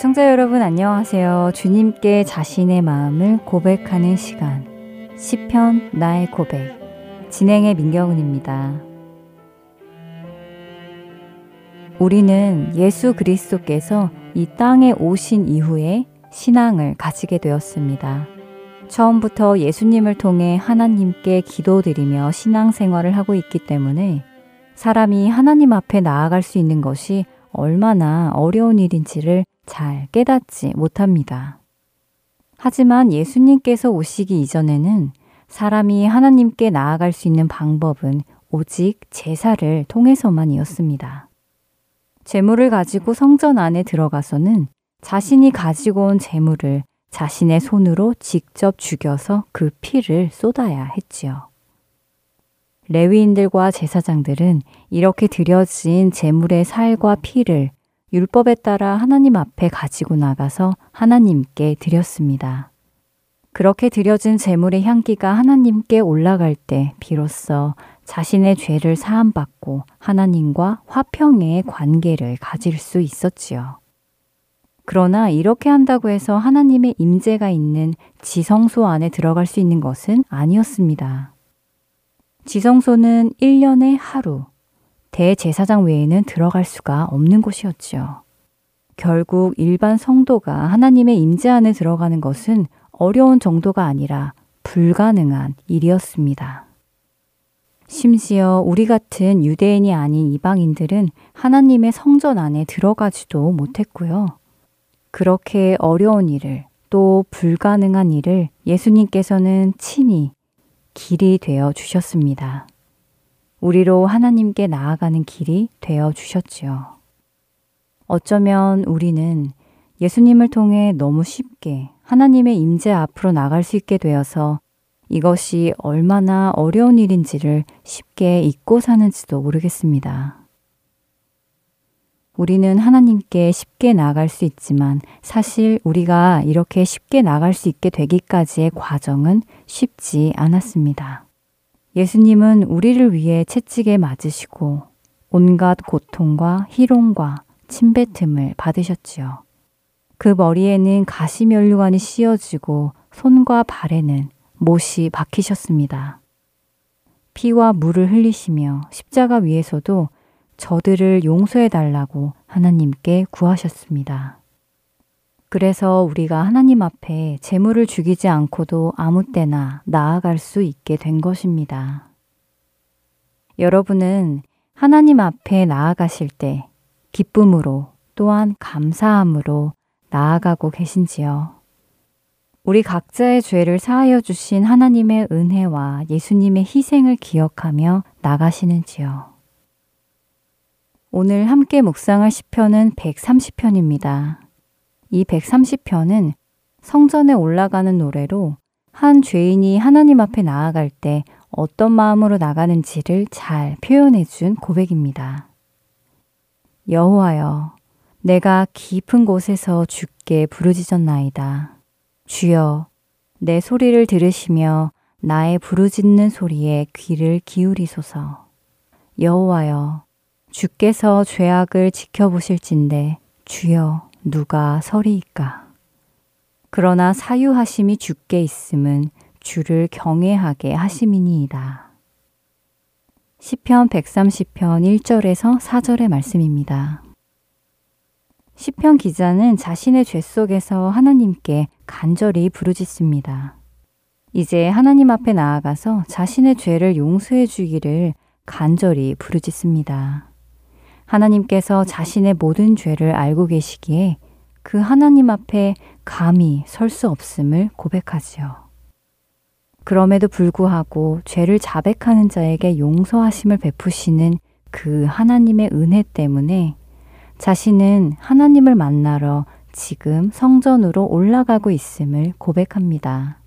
애청자 여러분 안녕하세요. 주님께 자신의 마음을 고백하는 시간. 시편 나의 고백. 진행의 민경훈입니다. 우리는 예수 그리스도께서 이 땅에 오신 이후에 신앙을 가지게 되었습니다. 처음부터 예수님을 통해 하나님께 기도드리며 신앙생활을 하고 있기 때문에 사람이 하나님 앞에 나아갈 수 있는 것이 얼마나 어려운 일인지를 잘 깨닫지 못합니다. 하지만 예수님께서 오시기 이전에는 사람이 하나님께 나아갈 수 있는 방법은 오직 제사를 통해서만이었습니다. 재물을 가지고 성전 안에 들어가서는 자신이 가지고 온 재물을 자신의 손으로 직접 죽여서 그 피를 쏟아야 했지요. 레위인들과 제사장들은 이렇게 드려진 재물의 살과 피를 율법에 따라 하나님 앞에 가지고 나가서 하나님께 드렸습니다. 그렇게 드려진 재물의 향기가 하나님께 올라갈 때 비로소 자신의 죄를 사함받고 하나님과 화평의 관계를 가질 수 있었지요. 그러나 이렇게 한다고 해서 하나님의 임재가 있는 지성소 안에 들어갈 수 있는 것은 아니었습니다. 지성소는 1년에 하루, 대제사장 외에는 들어갈 수가 없는 곳이었지요. 결국 일반 성도가 하나님의 임재 안에 들어가는 것은 어려운 정도가 아니라 불가능한 일이었습니다. 심지어 우리 같은 유대인이 아닌 이방인들은 하나님의 성전 안에 들어가지도 못했고요. 그렇게 어려운 일을 또 불가능한 일을 예수님께서는 친히 길이 되어 주셨습니다. 우리로 하나님께 나아가는 길이 되어 주셨지요. 어쩌면 우리는 예수님을 통해 너무 쉽게 하나님의 임재 앞으로 나갈 수 있게 되어서 이것이 얼마나 어려운 일인지를 쉽게 잊고 사는지도 모르겠습니다. 우리는 하나님께 쉽게 나갈 수 있지만 사실 우리가 이렇게 쉽게 나갈 수 있게 되기까지의 과정은 쉽지 않았습니다. 예수님은 우리를 위해 채찍에 맞으시고 온갖 고통과 희롱과 침뱉음을 받으셨지요. 그 머리에는 가시면류관이 씌어지고 손과 발에는 못이 박히셨습니다. 피와 물을 흘리시며 십자가 위에서도 저들을 용서해 달라고 하나님께 구하셨습니다. 그래서 우리가 하나님 앞에 재물을 죽이지 않고도 아무 때나 나아갈 수 있게 된 것입니다. 여러분은 하나님 앞에 나아가실 때 기쁨으로 또한 감사함으로 나아가고 계신지요? 우리 각자의 죄를 사하여 주신 하나님의 은혜와 예수님의 희생을 기억하며 나가시는지요? 오늘 함께 묵상할 시편은 130편입니다. 이 130편은 성전에 올라가는 노래로 한 죄인이 하나님 앞에 나아갈 때 어떤 마음으로 나가는지를 잘 표현해 준 고백입니다. 여호와여, 내가 깊은 곳에서 주께 부르짖었나이다. 주여, 내 소리를 들으시며 나의 부르짖는 소리에 귀를 기울이소서. 여호와여, 주께서 죄악을 지켜보실진데 주여 누가 서리이까? 그러나 사유하심이 주께 있음은 주를 경외하게 하심이니이다. 시편 130편 1절에서 4절의 말씀입니다. 시편 기자는 자신의 죄 속에서 하나님께 간절히 부르짖습니다. 이제 하나님 앞에 나아가서 자신의 죄를 용서해 주기를 간절히 부르짖습니다. 하나님께서 자신의 모든 죄를 알고 계시기에 그 하나님 앞에 감히 설 수 없음을 고백하지요. 그럼에도 불구하고 죄를 자백하는 자에게 용서하심을 베푸시는 그 하나님의 은혜 때문에 자신은 하나님을 만나러 지금 성전으로 올라가고 있음을 고백합니다.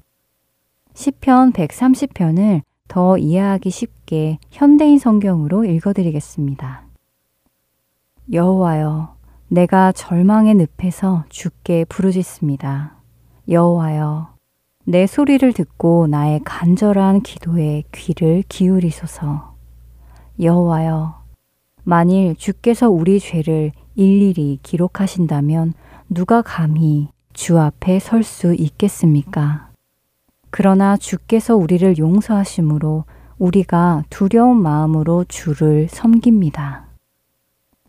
시편 130편을 더 이해하기 쉽게 현대인 성경으로 읽어드리겠습니다. 여호와여, 내가 절망의 늪에서 주께 부르짖습니다. 여호와여, 내 소리를 듣고 나의 간절한 기도에 귀를 기울이소서. 여호와여, 만일 주께서 우리 죄를 일일이 기록하신다면 누가 감히 주 앞에 설 수 있겠습니까? 그러나 주께서 우리를 용서하심으로 우리가 두려운 마음으로 주를 섬깁니다.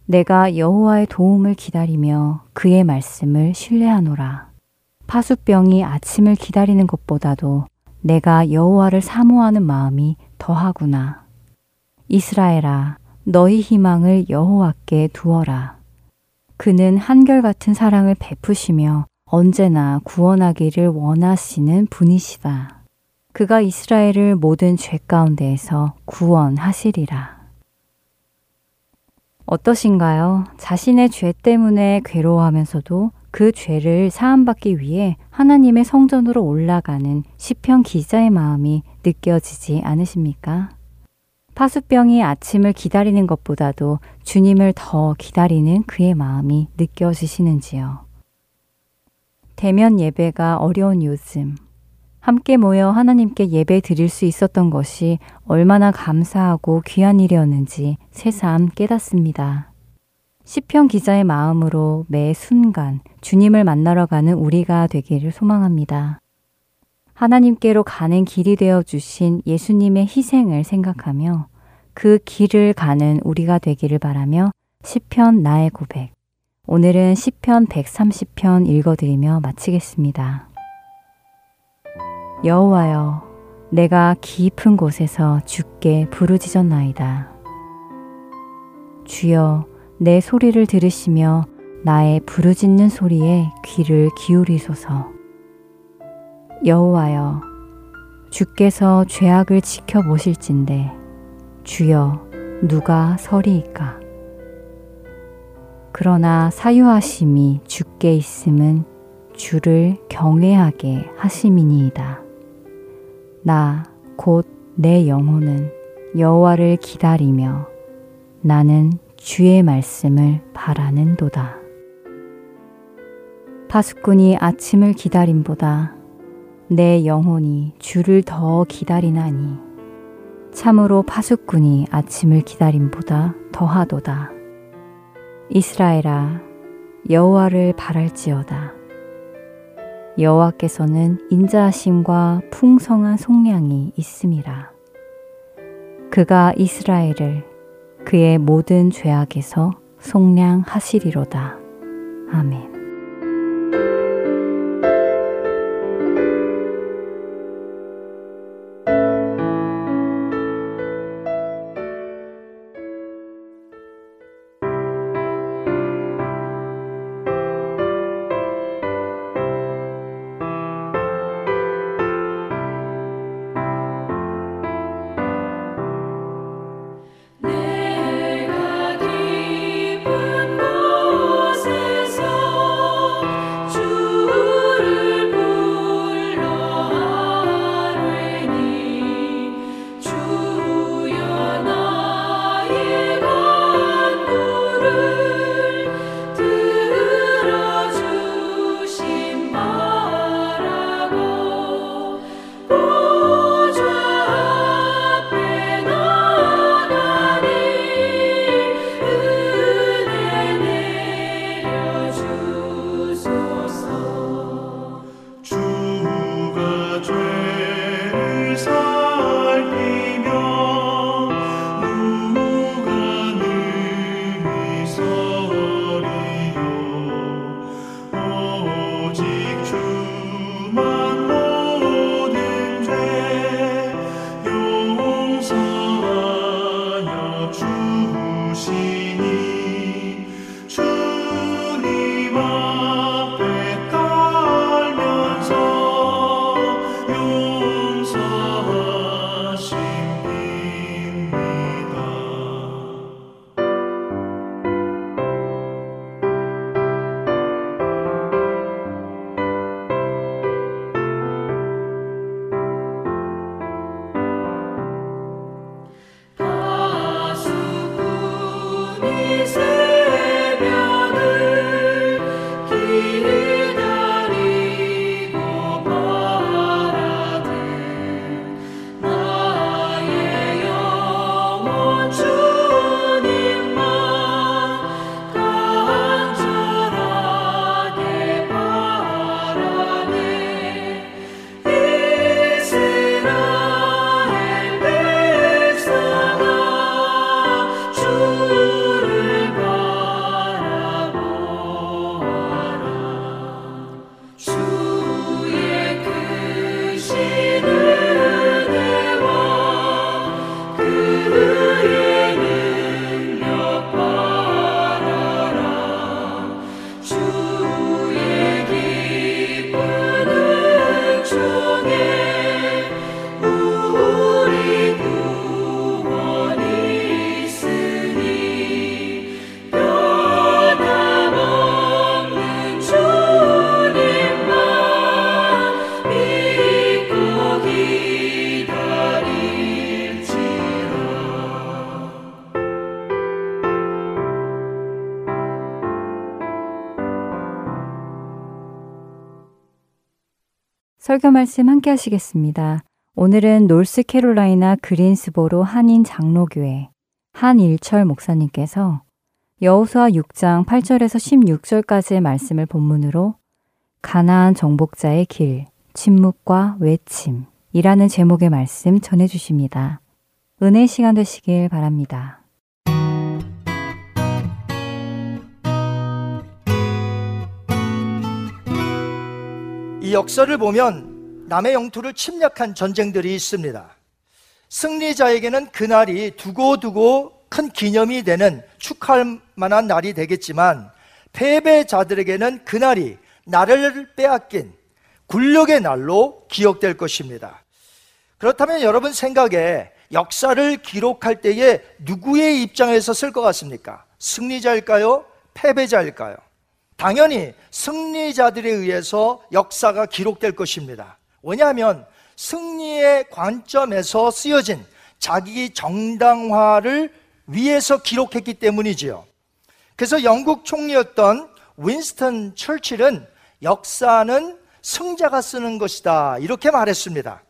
내가 여호와의 도움을 기다리며 그의 말씀을 신뢰하노라. 파수병이 아침을 기다리는 것보다도 내가 여호와를 사모하는 마음이 더하구나. 이스라엘아, 너희 희망을 여호와께 두어라. 그는 한결같은 사랑을 베푸시며 언제나 구원하기를 원하시는 분이시다. 그가 이스라엘을 모든 죄 가운데에서 구원하시리라. 어떠신가요? 자신의 죄 때문에 괴로워하면서도 그 죄를 사함받기 위해 하나님의 성전으로 올라가는 시편 기자의 마음이 느껴지지 않으십니까? 파수병이 아침을 기다리는 것보다도 주님을 더 기다리는 그의 마음이 느껴지시는지요? 대면 예배가 어려운 요즘, 함께 모여 하나님께 예배 드릴 수 있었던 것이 얼마나 감사하고 귀한 일이었는지 새삼 깨닫습니다. 시편 기자의 마음으로 매 순간 주님을 만나러 가는 우리가 되기를 소망합니다. 하나님께로 가는 길이 되어 주신 예수님의 희생을 생각하며 그 길을 가는 우리가 되기를 바라며 시편 나의 고백 오늘은 시편 130편 읽어 드리며 마치겠습니다. 여호와여 내가 깊은 곳에서 주께 부르짖었나이다. 주여 내 소리를 들으시며 나의 부르짖는 소리에 귀를 기울이소서. 여호와여 주께서 죄악을 지켜보실진데 주여 누가 서리이까 그러나 사유하심이 주께 있음은 주를 경외하게 하심이니이다. 나 곧 내 영혼은 여호와를 기다리며 나는 주의 말씀을 바라는도다. 파수꾼이 아침을 기다림보다 내 영혼이 주를 더 기다리나니 참으로 파수꾼이 아침을 기다림보다 더하도다. 이스라엘아 여호와를 바랄지어다. 여호와께서는 인자하심과 풍성한 속량이 있음이라. 그가 이스라엘을 그의 모든 죄악에서 속량하시리로다. 아멘. 설교 말씀 함께 하시겠습니다. 오늘은 노스캐롤라이나 그린스보로 한인 장로교회 한일철 목사님께서 여호수아 6장 8절에서 16절까지의 말씀을 본문으로 가나안 정복자의 길, 침묵과 외침이라는 제목의 말씀 전해 주십니다. 은혜 시간 되시길 바랍니다. 이 역사를 보면 남의 영토를 침략한 전쟁들이 있습니다. 승리자에게는 그날이 두고두고 큰 기념이 되는 축하할 만한 날이 되겠지만 패배자들에게는 그날이 나를 빼앗긴 굴욕의 날로 기억될 것입니다. 그렇다면 여러분 생각에 역사를 기록할 때에 누구의 입장에서 쓸 것 같습니까? 승리자일까요? 패배자일까요? 당연히 승리자들에 의해서 역사가 기록될 것입니다. 왜냐하면 승리의 관점에서 쓰여진 자기 정당화를 위해서 기록했기 때문이지요. 그래서 영국 총리였던 윈스턴 철칠은 역사는 승자가 쓰는 것이다. 이렇게 말했습니다.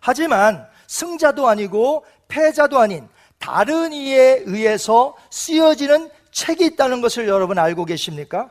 하지만 승자도 아니고 패자도 아닌 다른 이에 의해서 쓰여지는 책이 있다는 것을 여러분 알고 계십니까?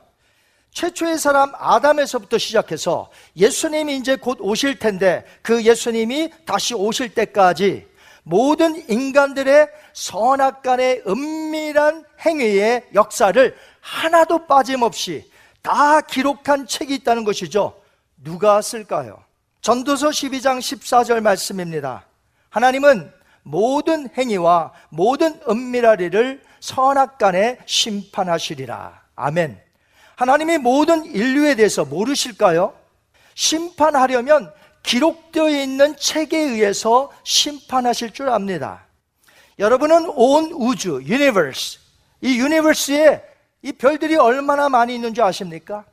최초의 사람 아담에서부터 시작해서 예수님이 이제 곧 오실 텐데 그 예수님이 다시 오실 때까지 모든 인간들의 선악 간의 은밀한 행위의 역사를 하나도 빠짐없이 다 기록한 책이 있다는 것이죠. 누가 쓸까요? 전도서 12장 14절 말씀입니다. 하나님은 모든 행위와 모든 은밀한 일을 선악 간에 심판하시리라. 아멘. 하나님이 모든 인류에 대해서 모르실까요? 심판하려면 기록되어 있는 책에 의해서 심판하실 줄 압니다. 여러분은 온 우주, universe, 이 universe에 이 별들이 얼마나 많이 있는 줄 아십니까?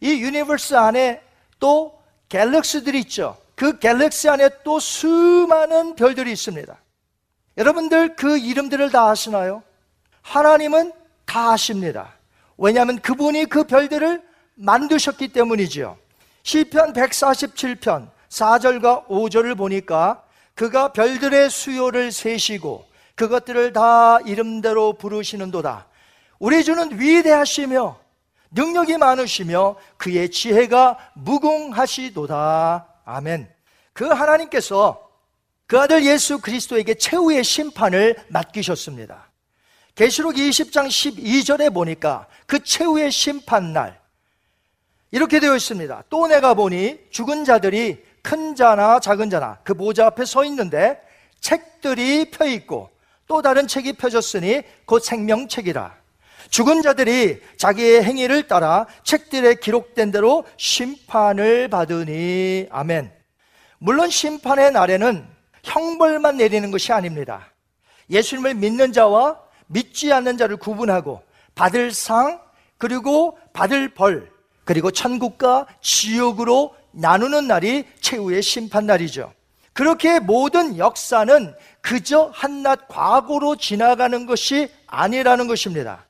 이 universe 안에 또 갤럭시들이 있죠. 그 갤럭시 안에 또 수많은 별들이 있습니다. 여러분들 그 이름들을 다 아시나요? 하나님은 다 아십니다. 왜냐하면 그분이 그 별들을 만드셨기 때문이지요. 시편 147편 4절과 5절을 보니까 그가 별들의 수요를 세시고 그것들을 다 이름대로 부르시는도다. 우리 주는 위대하시며 능력이 많으시며 그의 지혜가 무궁하시도다. 아멘. 그 하나님께서 그 아들 예수 그리스도에게 최후의 심판을 맡기셨습니다. 계시록 20장 12절에 보니까 그 최후의 심판날 이렇게 되어 있습니다. 또 내가 보니 죽은 자들이 큰 자나 작은 자나 그 모자 앞에 서 있는데 책들이 펴 있고 또 다른 책이 펴졌으니 곧 생명책이라. 죽은 자들이 자기의 행위를 따라 책들에 기록된 대로 심판을 받으니 아멘. 물론 심판의 날에는 형벌만 내리는 것이 아닙니다. 예수님을 믿는 자와 믿지 않는 자를 구분하고 받을 상 그리고 받을 벌 그리고 천국과 지옥으로 나누는 날이 최후의 심판 날이죠. 그렇게 모든 역사는 그저 한낱 과거로 지나가는 것이 아니라는 것입니다.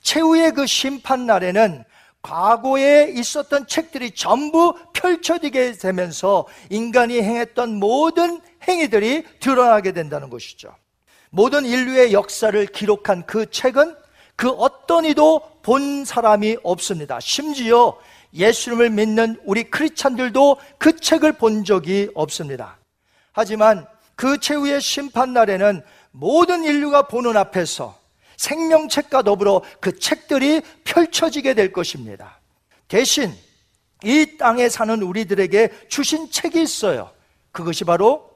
최후의 그 심판 날에는 과거에 있었던 책들이 전부 펼쳐지게 되면서 인간이 행했던 모든 행위들이 드러나게 된다는 것이죠. 모든 인류의 역사를 기록한 그 책은 그 어떤 이도 본 사람이 없습니다. 심지어 예수님을 믿는 우리 크리스찬들도 그 책을 본 적이 없습니다. 하지만 그 최후의 심판날에는 모든 인류가 보는 앞에서 생명책과 더불어 그 책들이 펼쳐지게 될 것입니다. 대신 이 땅에 사는 우리들에게 주신 책이 있어요. 그것이 바로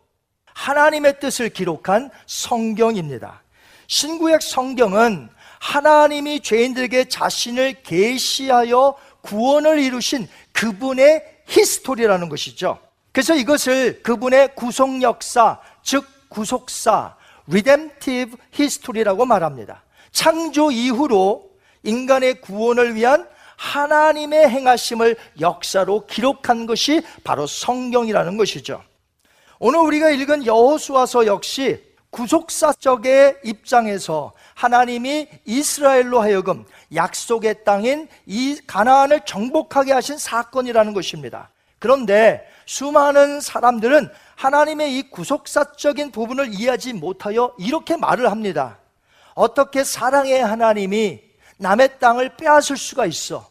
하나님의 뜻을 기록한 성경입니다. 신구약 성경은 하나님이 죄인들에게 자신을 계시하여 구원을 이루신 그분의 history라는 것이죠. 그래서 이것을 그분의 구속 역사, 즉 구속사, redemptive history라고 말합니다. 창조 이후로 인간의 구원을 위한 하나님의 행하심을 역사로 기록한 것이 바로 성경이라는 것이죠. 오늘 우리가 읽은 여호수아서 역시 구속사적의 입장에서 하나님이 이스라엘로 하여금 약속의 땅인 이 가나안을 정복하게 하신 사건이라는 것입니다. 그런데 수많은 사람들은 하나님의 이 구속사적인 부분을 이해하지 못하여 이렇게 말을 합니다. 어떻게 사랑의 하나님이 남의 땅을 빼앗을 수가 있어?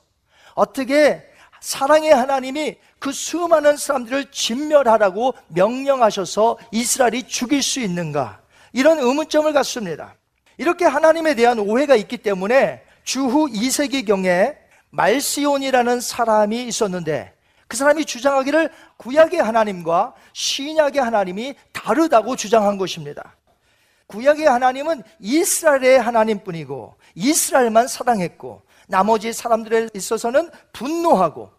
어떻게 사랑의 하나님이 그 수많은 사람들을 진멸하라고 명령하셔서 이스라엘이 죽일 수 있는가? 이런 의문점을 갖습니다. 이렇게 하나님에 대한 오해가 있기 때문에 주후 2세기경에 말시온이라는 사람이 있었는데 그 사람이 주장하기를 구약의 하나님과 신약의 하나님이 다르다고 주장한 것입니다. 구약의 하나님은 이스라엘의 하나님뿐이고 이스라엘만 사랑했고 나머지 사람들에 있어서는 분노하고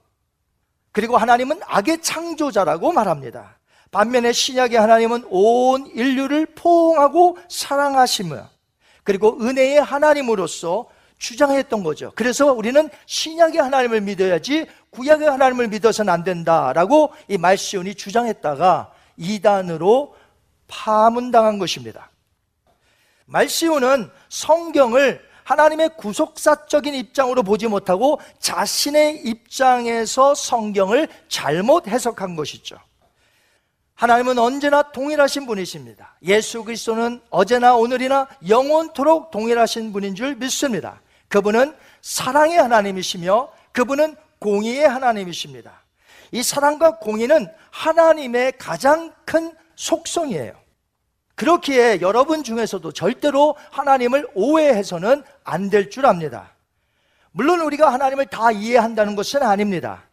그리고 하나님은 악의 창조자라고 말합니다. 반면에 신약의 하나님은 온 인류를 포옹하고 사랑하시며 그리고 은혜의 하나님으로서 주장했던 거죠. 그래서 우리는 신약의 하나님을 믿어야지 구약의 하나님을 믿어서는 안 된다라고 이 말시온이 주장했다가 이단으로 파문당한 것입니다. 말시온은 성경을 하나님의 구속사적인 입장으로 보지 못하고 자신의 입장에서 성경을 잘못 해석한 것이죠. 하나님은 언제나 동일하신 분이십니다. 예수 그리스도는 어제나 오늘이나 영원토록 동일하신 분인 줄 믿습니다. 그분은 사랑의 하나님이시며 그분은 공의의 하나님이십니다. 이 사랑과 공의는 하나님의 가장 큰 속성이에요. 그렇기에 여러분 중에서도 절대로 하나님을 오해해서는 안 될 줄 압니다. 물론 우리가 하나님을 다 이해한다는 것은 아닙니다.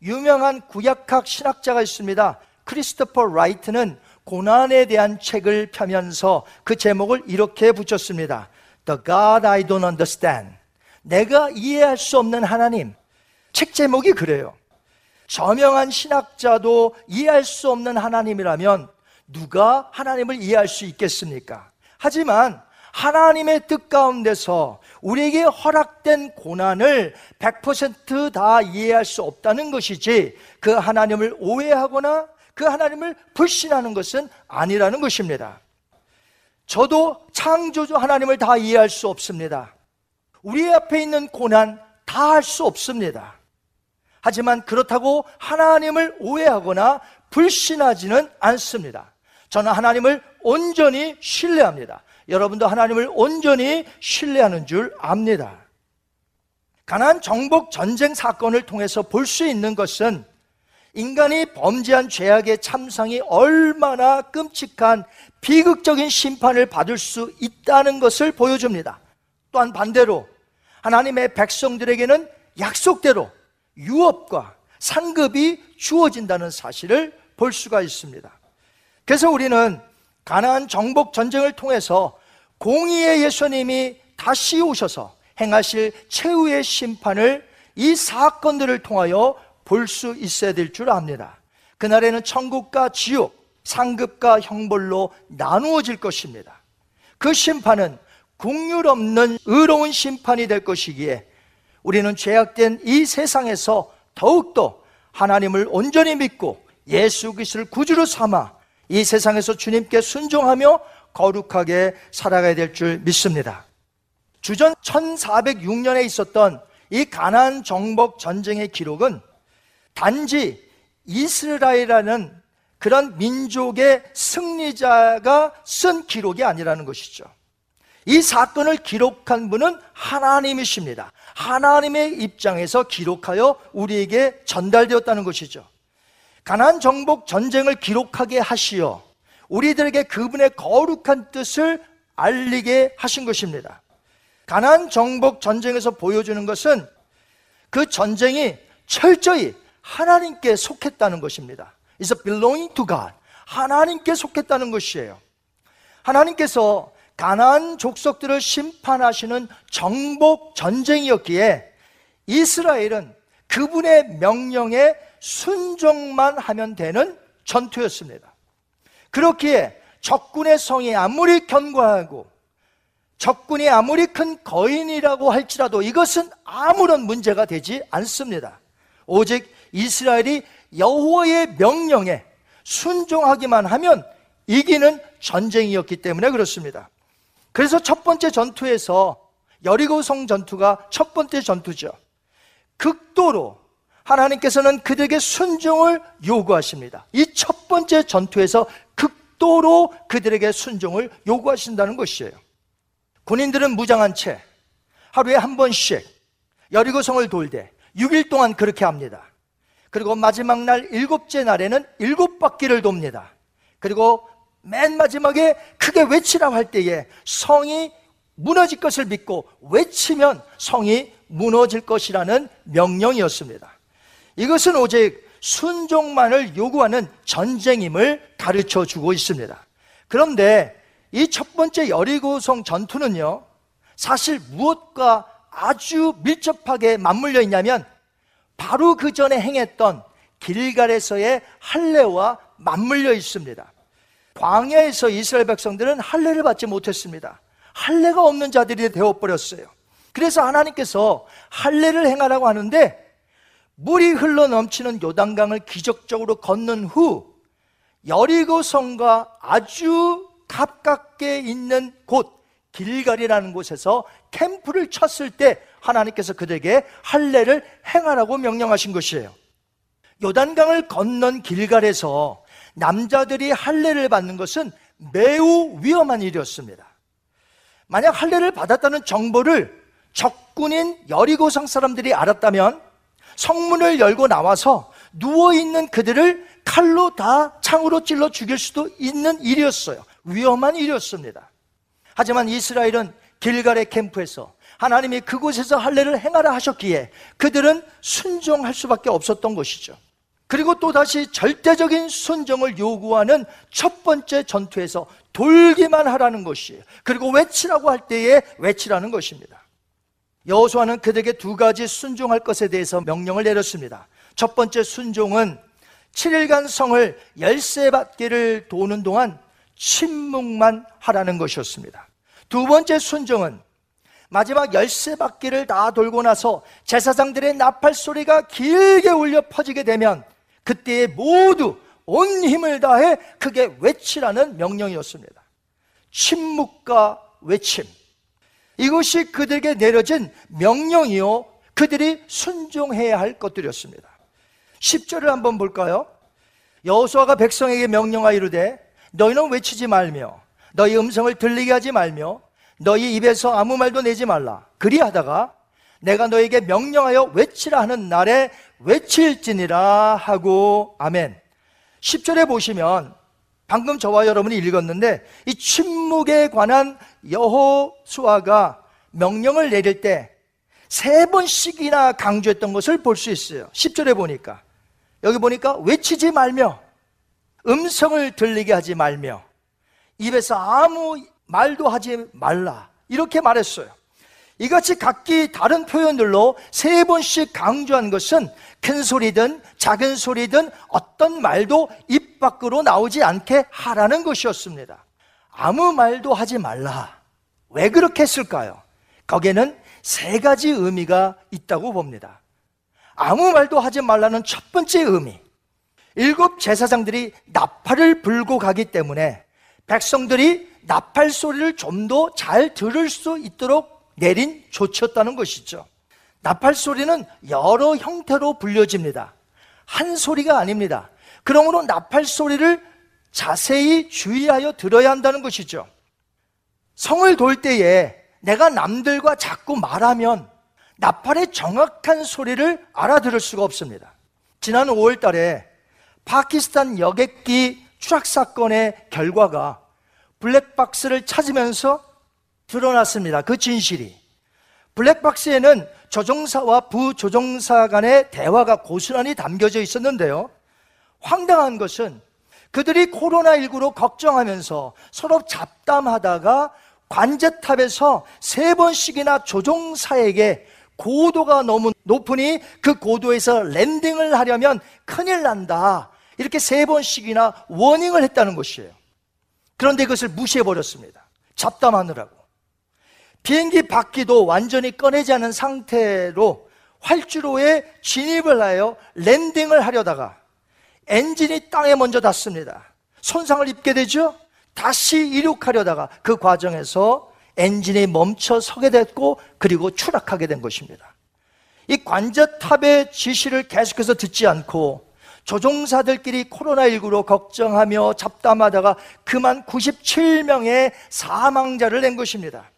유명한 구약학 신학자가 있습니다. 크리스토퍼 라이트는 고난에 대한 책을 펴면서 그 제목을 이렇게 붙였습니다. The God I don't understand. 내가 이해할 수 없는 하나님. 책 제목이 그래요. 저명한 신학자도 이해할 수 없는 하나님이라면 누가 하나님을 이해할 수 있겠습니까? 하지만 하나님의 뜻 가운데서 우리에게 허락된 고난을 100%다 이해할 수 없다는 것이지 그 하나님을 오해하거나 그 하나님을 불신하는 것은 아니라는 것입니다. 저도 창조주 하나님을 다 이해할 수 없습니다. 우리 앞에 있는 고난 다 할 수 없습니다. 하지만 그렇다고 하나님을 오해하거나 불신하지는 않습니다. 저는 하나님을 온전히 신뢰합니다. 여러분도 하나님을 온전히 신뢰하는 줄 압니다. 가난 정복 전쟁 사건을 통해서 볼 수 있는 것은 인간이 범죄한 죄악의 참상이 얼마나 끔찍한 비극적인 심판을 받을 수 있다는 것을 보여줍니다. 또한 반대로 하나님의 백성들에게는 약속대로 유업과 상급이 주어진다는 사실을 볼 수가 있습니다. 그래서 우리는 가나안 정복 전쟁을 통해서 공의의 예수님이 다시 오셔서 행하실 최후의 심판을 이 사건들을 통하여 볼 수 있어야 될 줄 압니다. 그날에는 천국과 지옥, 상급과 형벌로 나누어질 것입니다. 그 심판은 국률 없는 의로운 심판이 될 것이기에 우리는 죄악된 이 세상에서 더욱더 하나님을 온전히 믿고 예수 그리스도를 구주로 삼아 이 세상에서 주님께 순종하며 거룩하게 살아가야 될 줄 믿습니다. 주전 1406년에 있었던 이 가나안 정복 전쟁의 기록은 단지 이스라엘이라는 그런 민족의 승리자가 쓴 기록이 아니라는 것이죠. 이 사건을 기록한 분은 하나님이십니다. 하나님의 입장에서 기록하여 우리에게 전달되었다는 것이죠. 가난 정복 전쟁을 기록하게 하시어 우리들에게 그분의 거룩한 뜻을 알리게 하신 것입니다. 가난 정복 전쟁에서 보여주는 것은 그 전쟁이 철저히 하나님께 속했다는 것입니다. It's belonging to God. 하나님께 속했다는 것이에요. 하나님께서 가나안 족속들을 심판하시는 정복 전쟁이었기에 이스라엘은 그분의 명령에 순종만 하면 되는 전투였습니다. 그렇기에 적군의 성이 아무리 견고하고 적군이 아무리 큰 거인이라고 할지라도 이것은 아무런 문제가 되지 않습니다. 오직 이스라엘이 여호와의 명령에 순종하기만 하면 이기는 전쟁이었기 때문에 그렇습니다. 그래서 첫 번째 전투에서 여리고성 전투가 첫 번째 전투죠. 극도로 하나님께서는 그들에게 순종을 요구하십니다. 이 첫 번째 전투에서 극도로 그들에게 순종을 요구하신다는 것이에요. 군인들은 무장한 채 하루에 한 번씩 여리고성을 돌되 6일 동안 그렇게 합니다. 그리고 마지막 날 일곱째 날에는 일곱 바퀴를 돕니다. 그리고 맨 마지막에 크게 외치라고 할 때에 성이 무너질 것을 믿고 외치면 성이 무너질 것이라는 명령이었습니다. 이것은 오직 순종만을 요구하는 전쟁임을 가르쳐 주고 있습니다. 그런데 이 첫 번째 여리고성 전투는요, 사실 무엇과 아주 밀접하게 맞물려 있냐면 바로 그 전에 행했던 길갈에서의 할례와 맞물려 있습니다. 광야에서 이스라엘 백성들은 할례를 받지 못했습니다. 할례가 없는 자들이 되어 버렸어요. 그래서 하나님께서 할례를 행하라고 하는데 물이 흘러 넘치는 요단강을 기적적으로 건넌 후 여리고 성과 아주 가깝게 있는 곳 길갈이라는 곳에서 캠프를 쳤을 때 하나님께서 그들에게 할례를 행하라고 명령하신 것이에요. 요단강을 건넌 길갈에서 남자들이 할례를 받는 것은 매우 위험한 일이었습니다. 만약 할례를 받았다는 정보를 적군인 여리고성 사람들이 알았다면 성문을 열고 나와서 누워 있는 그들을 칼로 다 창으로 찔러 죽일 수도 있는 일이었어요. 위험한 일이었습니다. 하지만 이스라엘은 길갈의 캠프에서 하나님이 그곳에서 할례를 행하라 하셨기에 그들은 순종할 수밖에 없었던 것이죠. 그리고 또다시 절대적인 순종을 요구하는 첫 번째 전투에서 돌기만 하라는 것이에요. 그리고 외치라고 할 때에 외치라는 것입니다. 여호수아는 그들에게 두 가지 순종할 것에 대해서 명령을 내렸습니다. 첫 번째 순종은 7일간 성을 열세 바퀴를 도는 동안 침묵만 하라는 것이었습니다. 두 번째 순종은 마지막 열세 바퀴를 다 돌고 나서 제사장들의 나팔 소리가 길게 울려 퍼지게 되면 그때에 모두 온 힘을 다해 크게 외치라는 명령이었습니다. 침묵과 외침. 이것이 그들에게 내려진 명령이요. 그들이 순종해야 할 것들이었습니다. 10절을 한번 볼까요? 여호수아가 백성에게 명령하여 이르되 너희는 외치지 말며 너희 음성을 들리게 하지 말며 너희 입에서 아무 말도 내지 말라. 그리하다가 내가 너에게 명령하여 외치라 하는 날에 외칠지니라 하고 아멘. 10절에 보시면 방금 저와 여러분이 읽었는데 이 침묵에 관한 여호수아가 명령을 내릴 때 세 번씩이나 강조했던 것을 볼 수 있어요. 10절에 보니까 여기 보니까 외치지 말며 음성을 들리게 하지 말며 입에서 아무 말도 하지 말라. 이렇게 말했어요. 이같이 각기 다른 표현들로 세 번씩 강조한 것은 큰 소리든 작은 소리든 어떤 말도 입 밖으로 나오지 않게 하라는 것이었습니다. 아무 말도 하지 말라. 왜 그렇게 했을까요? 거기에는 세 가지 의미가 있다고 봅니다. 아무 말도 하지 말라는 첫 번째 의미. 일곱 제사장들이 나팔을 불고 가기 때문에 백성들이 나팔 소리를 좀 더 잘 들을 수 있도록 내린 조치였다는 것이죠. 나팔 소리는 여러 형태로 불려집니다. 한 소리가 아닙니다. 그러므로 나팔 소리를 자세히 주의하여 들어야 한다는 것이죠. 성을 돌 때에 내가 남들과 자꾸 말하면 나팔의 정확한 소리를 알아들을 수가 없습니다. 지난 5월 달에 파키스탄 여객기 추락 사건의 결과가 블랙박스를 찾으면서 드러났습니다. 그 진실이. 블랙박스에는 조종사와 부조종사 간의 대화가 고스란히 담겨져 있었는데요. 황당한 것은 그들이 코로나19로 걱정하면서 서로 잡담하다가 관제탑에서 세 번씩이나 조종사에게 고도가 너무 높으니 그 고도에서 랜딩을 하려면 큰일 난다. 이렇게 세 번씩이나 워닝을 했다는 것이에요. 그런데 그것을 무시해버렸습니다. 잡담하느라고. 비행기 바퀴도 완전히 꺼내지 않은 상태로 활주로에 진입을 하여 랜딩을 하려다가 엔진이 땅에 먼저 닿습니다. 손상을 입게 되죠? 다시 이륙하려다가 그 과정에서 엔진이 멈춰 서게 됐고 그리고 추락하게 된 것입니다. 이 관제탑의 지시를 계속해서 듣지 않고 조종사들끼리 코로나19로 걱정하며 잡담하다가 그만 97명의 사망자를 낸 것입니다.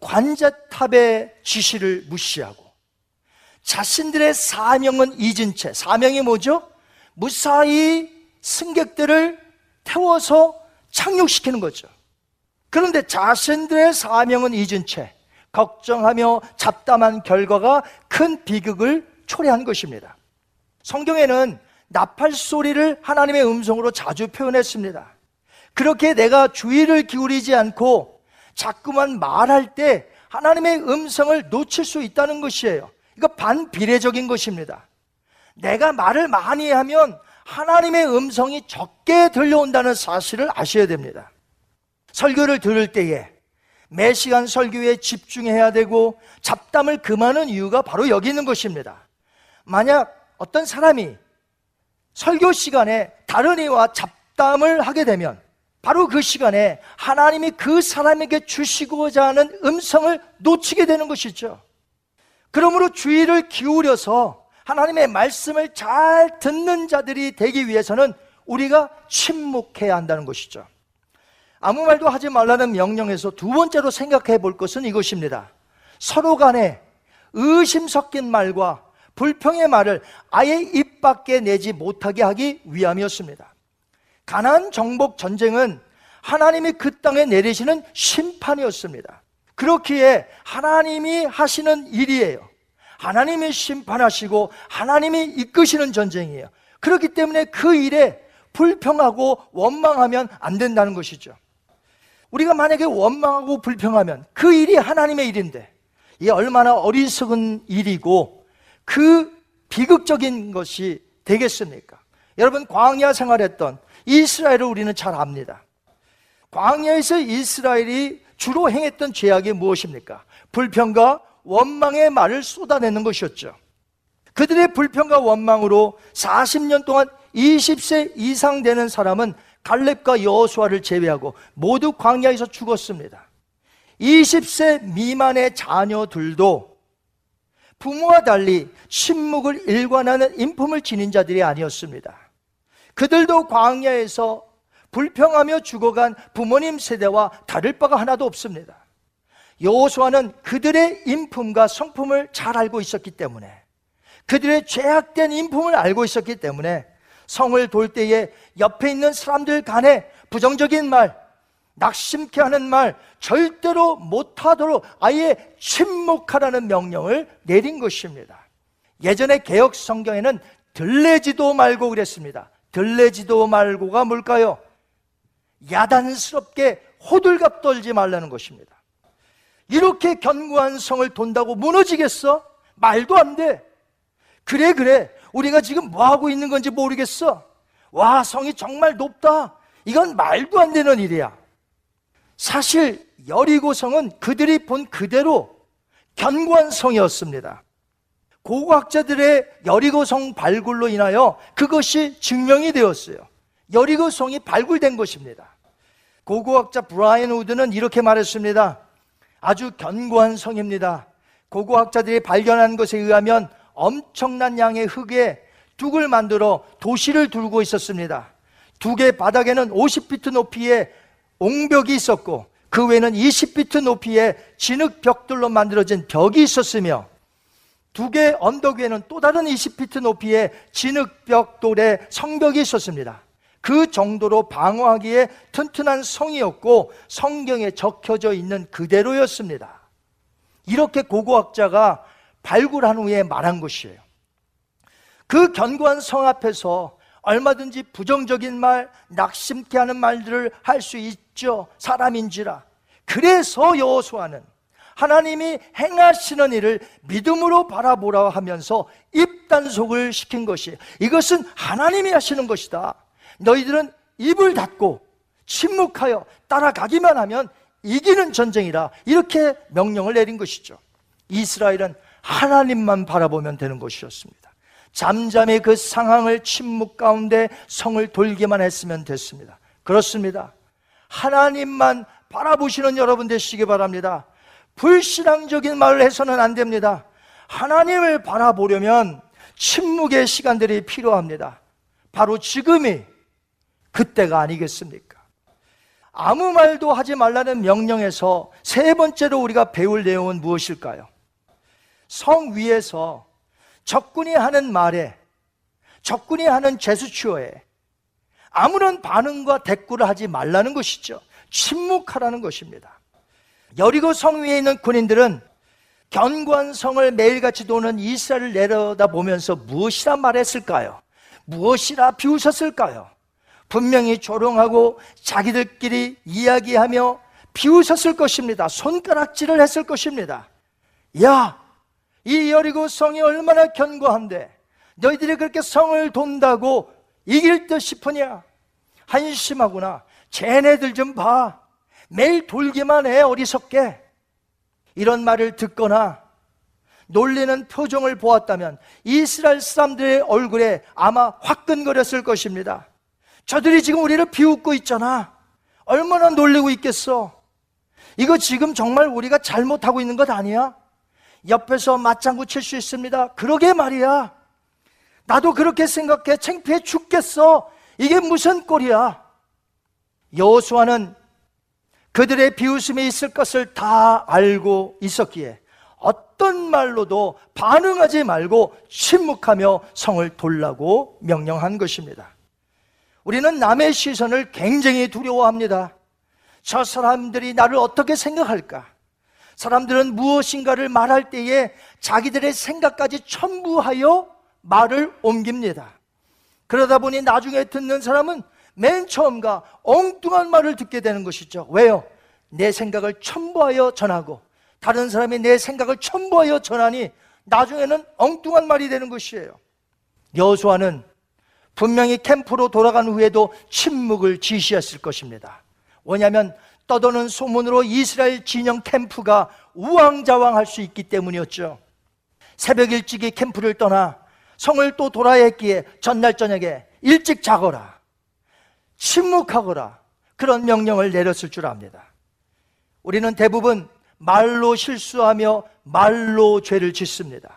관제탑의 지시를 무시하고 자신들의 사명은 잊은 채, 사명이 뭐죠? 무사히 승객들을 태워서 착륙시키는 거죠. 그런데 자신들의 사명은 잊은 채 걱정하며 잡담한 결과가 큰 비극을 초래한 것입니다. 성경에는 나팔 소리를 하나님의 음성으로 자주 표현했습니다. 그렇게 내가 주의를 기울이지 않고 자꾸만 말할 때 하나님의 음성을 놓칠 수 있다는 것이에요. 이거 반비례적인 것입니다. 내가 말을 많이 하면 하나님의 음성이 적게 들려온다는 사실을 아셔야 됩니다. 설교를 들을 때에 매 시간 설교에 집중해야 되고 잡담을 금하는 이유가 바로 여기 있는 것입니다. 만약 어떤 사람이 설교 시간에 다른 이와 잡담을 하게 되면 바로 그 시간에 하나님이 그 사람에게 주시고자 하는 음성을 놓치게 되는 것이죠. 그러므로 주의를 기울여서 하나님의 말씀을 잘 듣는 자들이 되기 위해서는 우리가 침묵해야 한다는 것이죠. 아무 말도 하지 말라는 명령에서 두 번째로 생각해 볼 것은 이것입니다. 서로 간에 의심 섞인 말과 불평의 말을 아예 입 밖에 내지 못하게 하기 위함이었습니다. 가난 정복 전쟁은 하나님이 그 땅에 내리시는 심판이었습니다. 그렇기에 하나님이 하시는 일이에요. 하나님이 심판하시고 하나님이 이끄시는 전쟁이에요. 그렇기 때문에 그 일에 불평하고 원망하면 안 된다는 것이죠. 우리가 만약에 원망하고 불평하면 그 일이 하나님의 일인데 이게 얼마나 어리석은 일이고 그 비극적인 것이 되겠습니까? 여러분 광야 생활했던 이스라엘을 우리는 잘 압니다. 광야에서 이스라엘이 주로 행했던 죄악이 무엇입니까? 불평과 원망의 말을 쏟아내는 것이었죠. 그들의 불평과 원망으로 40년 동안 20세 이상 되는 사람은 갈렙과 여호수아를 제외하고 모두 광야에서 죽었습니다. 20세 미만의 자녀들도 부모와 달리 침묵을 일관하는 인품을 지닌 자들이 아니었습니다. 그들도 광야에서 불평하며 죽어간 부모님 세대와 다를 바가 하나도 없습니다. 여호수아는 그들의 인품과 성품을 잘 알고 있었기 때문에 그들의 죄악된 인품을 알고 있었기 때문에 성을 돌 때에 옆에 있는 사람들 간에 부정적인 말, 낙심케 하는 말 절대로 못하도록 아예 침묵하라는 명령을 내린 것입니다. 예전에 개혁 성경에는 들레지도 말고 그랬습니다. 들레지도 말고가 뭘까요? 야단스럽게 호들갑 떨지 말라는 것입니다. 이렇게 견고한 성을 돈다고 무너지겠어? 말도 안 돼. 그래, 그래. 우리가 지금 뭐 하고 있는 건지 모르겠어. 와, 성이 정말 높다. 이건 말도 안 되는 일이야. 사실 여리고 성은 그들이 본 그대로 견고한 성이었습니다. 고고학자들의 여리고 성 발굴로 인하여 그것이 증명이 되었어요. 여리고 성이 발굴된 것입니다. 고고학자 브라이언 우드는 이렇게 말했습니다. 아주 견고한 성입니다. 고고학자들이 발견한 것에 의하면 엄청난 양의 흙에 둑을 만들어 도시를 두고 있었습니다. 둑의 바닥에는 50피트 높이의 옹벽이 있었고 그 외에는 20피트 높이의 진흙 벽돌로 만들어진 벽이 있었으며 두 개의 언덕 위에는 또 다른 20피트 높이의 진흙 벽돌의 성벽이 있었습니다. 그 정도로 방어하기에 튼튼한 성이었고 성경에 적혀져 있는 그대로였습니다. 이렇게 고고학자가 발굴한 후에 말한 것이에요. 그 견고한 성 앞에서 얼마든지 부정적인 말, 낙심케 하는 말들을 할 수 있죠. 사람인지라. 그래서 여호수아는 하나님이 행하시는 일을 믿음으로 바라보라 하면서 입단속을 시킨 것이 이것은 하나님이 하시는 것이다. 너희들은 입을 닫고 침묵하여 따라가기만 하면 이기는 전쟁이라 이렇게 명령을 내린 것이죠. 이스라엘은 하나님만 바라보면 되는 것이었습니다. 잠잠히 그 상황을 침묵 가운데 성을 돌기만 했으면 됐습니다. 그렇습니다. 하나님만 바라보시는 여러분 되시기 바랍니다. 불신앙적인 말을 해서는 안 됩니다. 하나님을 바라보려면 침묵의 시간들이 필요합니다. 바로 지금이 그때가 아니겠습니까? 아무 말도 하지 말라는 명령에서 세 번째로 우리가 배울 내용은 무엇일까요? 성 위에서 적군이 하는 말에, 적군이 하는 제스처에 아무런 반응과 대꾸를 하지 말라는 것이죠. 침묵하라는 것입니다. 여리고 성 위에 있는 군인들은 견고한 성을 매일같이 도는 이스라엘을 내려다보면서 무엇이라 말했을까요? 무엇이라 비웃었을까요? 분명히 조롱하고 자기들끼리 이야기하며 비웃었을 것입니다. 손가락질을 했을 것입니다. 야, 이 여리고 성이 얼마나 견고한데 너희들이 그렇게 성을 돈다고 이길 듯 싶으냐? 한심하구나. 쟤네들 좀 봐. 매일 돌기만 해, 어리석게. 이런 말을 듣거나 놀리는 표정을 보았다면 이스라엘 사람들의 얼굴에 아마 화끈거렸을 것입니다. 저들이 지금 우리를 비웃고 있잖아. 얼마나 놀리고 있겠어. 이거 지금 정말 우리가 잘못하고 있는 것 아니야? 옆에서 맞장구 칠 수 있습니다. 그러게 말이야. 나도 그렇게 생각해. 창피해 죽겠어. 이게 무슨 꼴이야? 여호수아는 그들의 비웃음이 있을 것을 다 알고 있었기에 어떤 말로도 반응하지 말고 침묵하며 성을 돌라고 명령한 것입니다. 우리는 남의 시선을 굉장히 두려워합니다. 저 사람들이 나를 어떻게 생각할까? 사람들은 무엇인가를 말할 때에 자기들의 생각까지 첨부하여 말을 옮깁니다. 그러다 보니 나중에 듣는 사람은 맨 처음과 엉뚱한 말을 듣게 되는 것이죠. 왜요? 내 생각을 첨부하여 전하고 다른 사람이 내 생각을 첨부하여 전하니 나중에는 엉뚱한 말이 되는 것이에요. 여수아는 분명히 캠프로 돌아간 후에도 침묵을 지시했을 것입니다. 왜냐하면 떠도는 소문으로 이스라엘 진영 캠프가 우왕좌왕할 수 있기 때문이었죠. 새벽 일찍이 캠프를 떠나 성을 또 돌아야 했기에 전날 저녁에 일찍 자거라. 침묵하거라. 그런 명령을 내렸을 줄 압니다. 우리는 대부분 말로 실수하며 말로 죄를 짓습니다.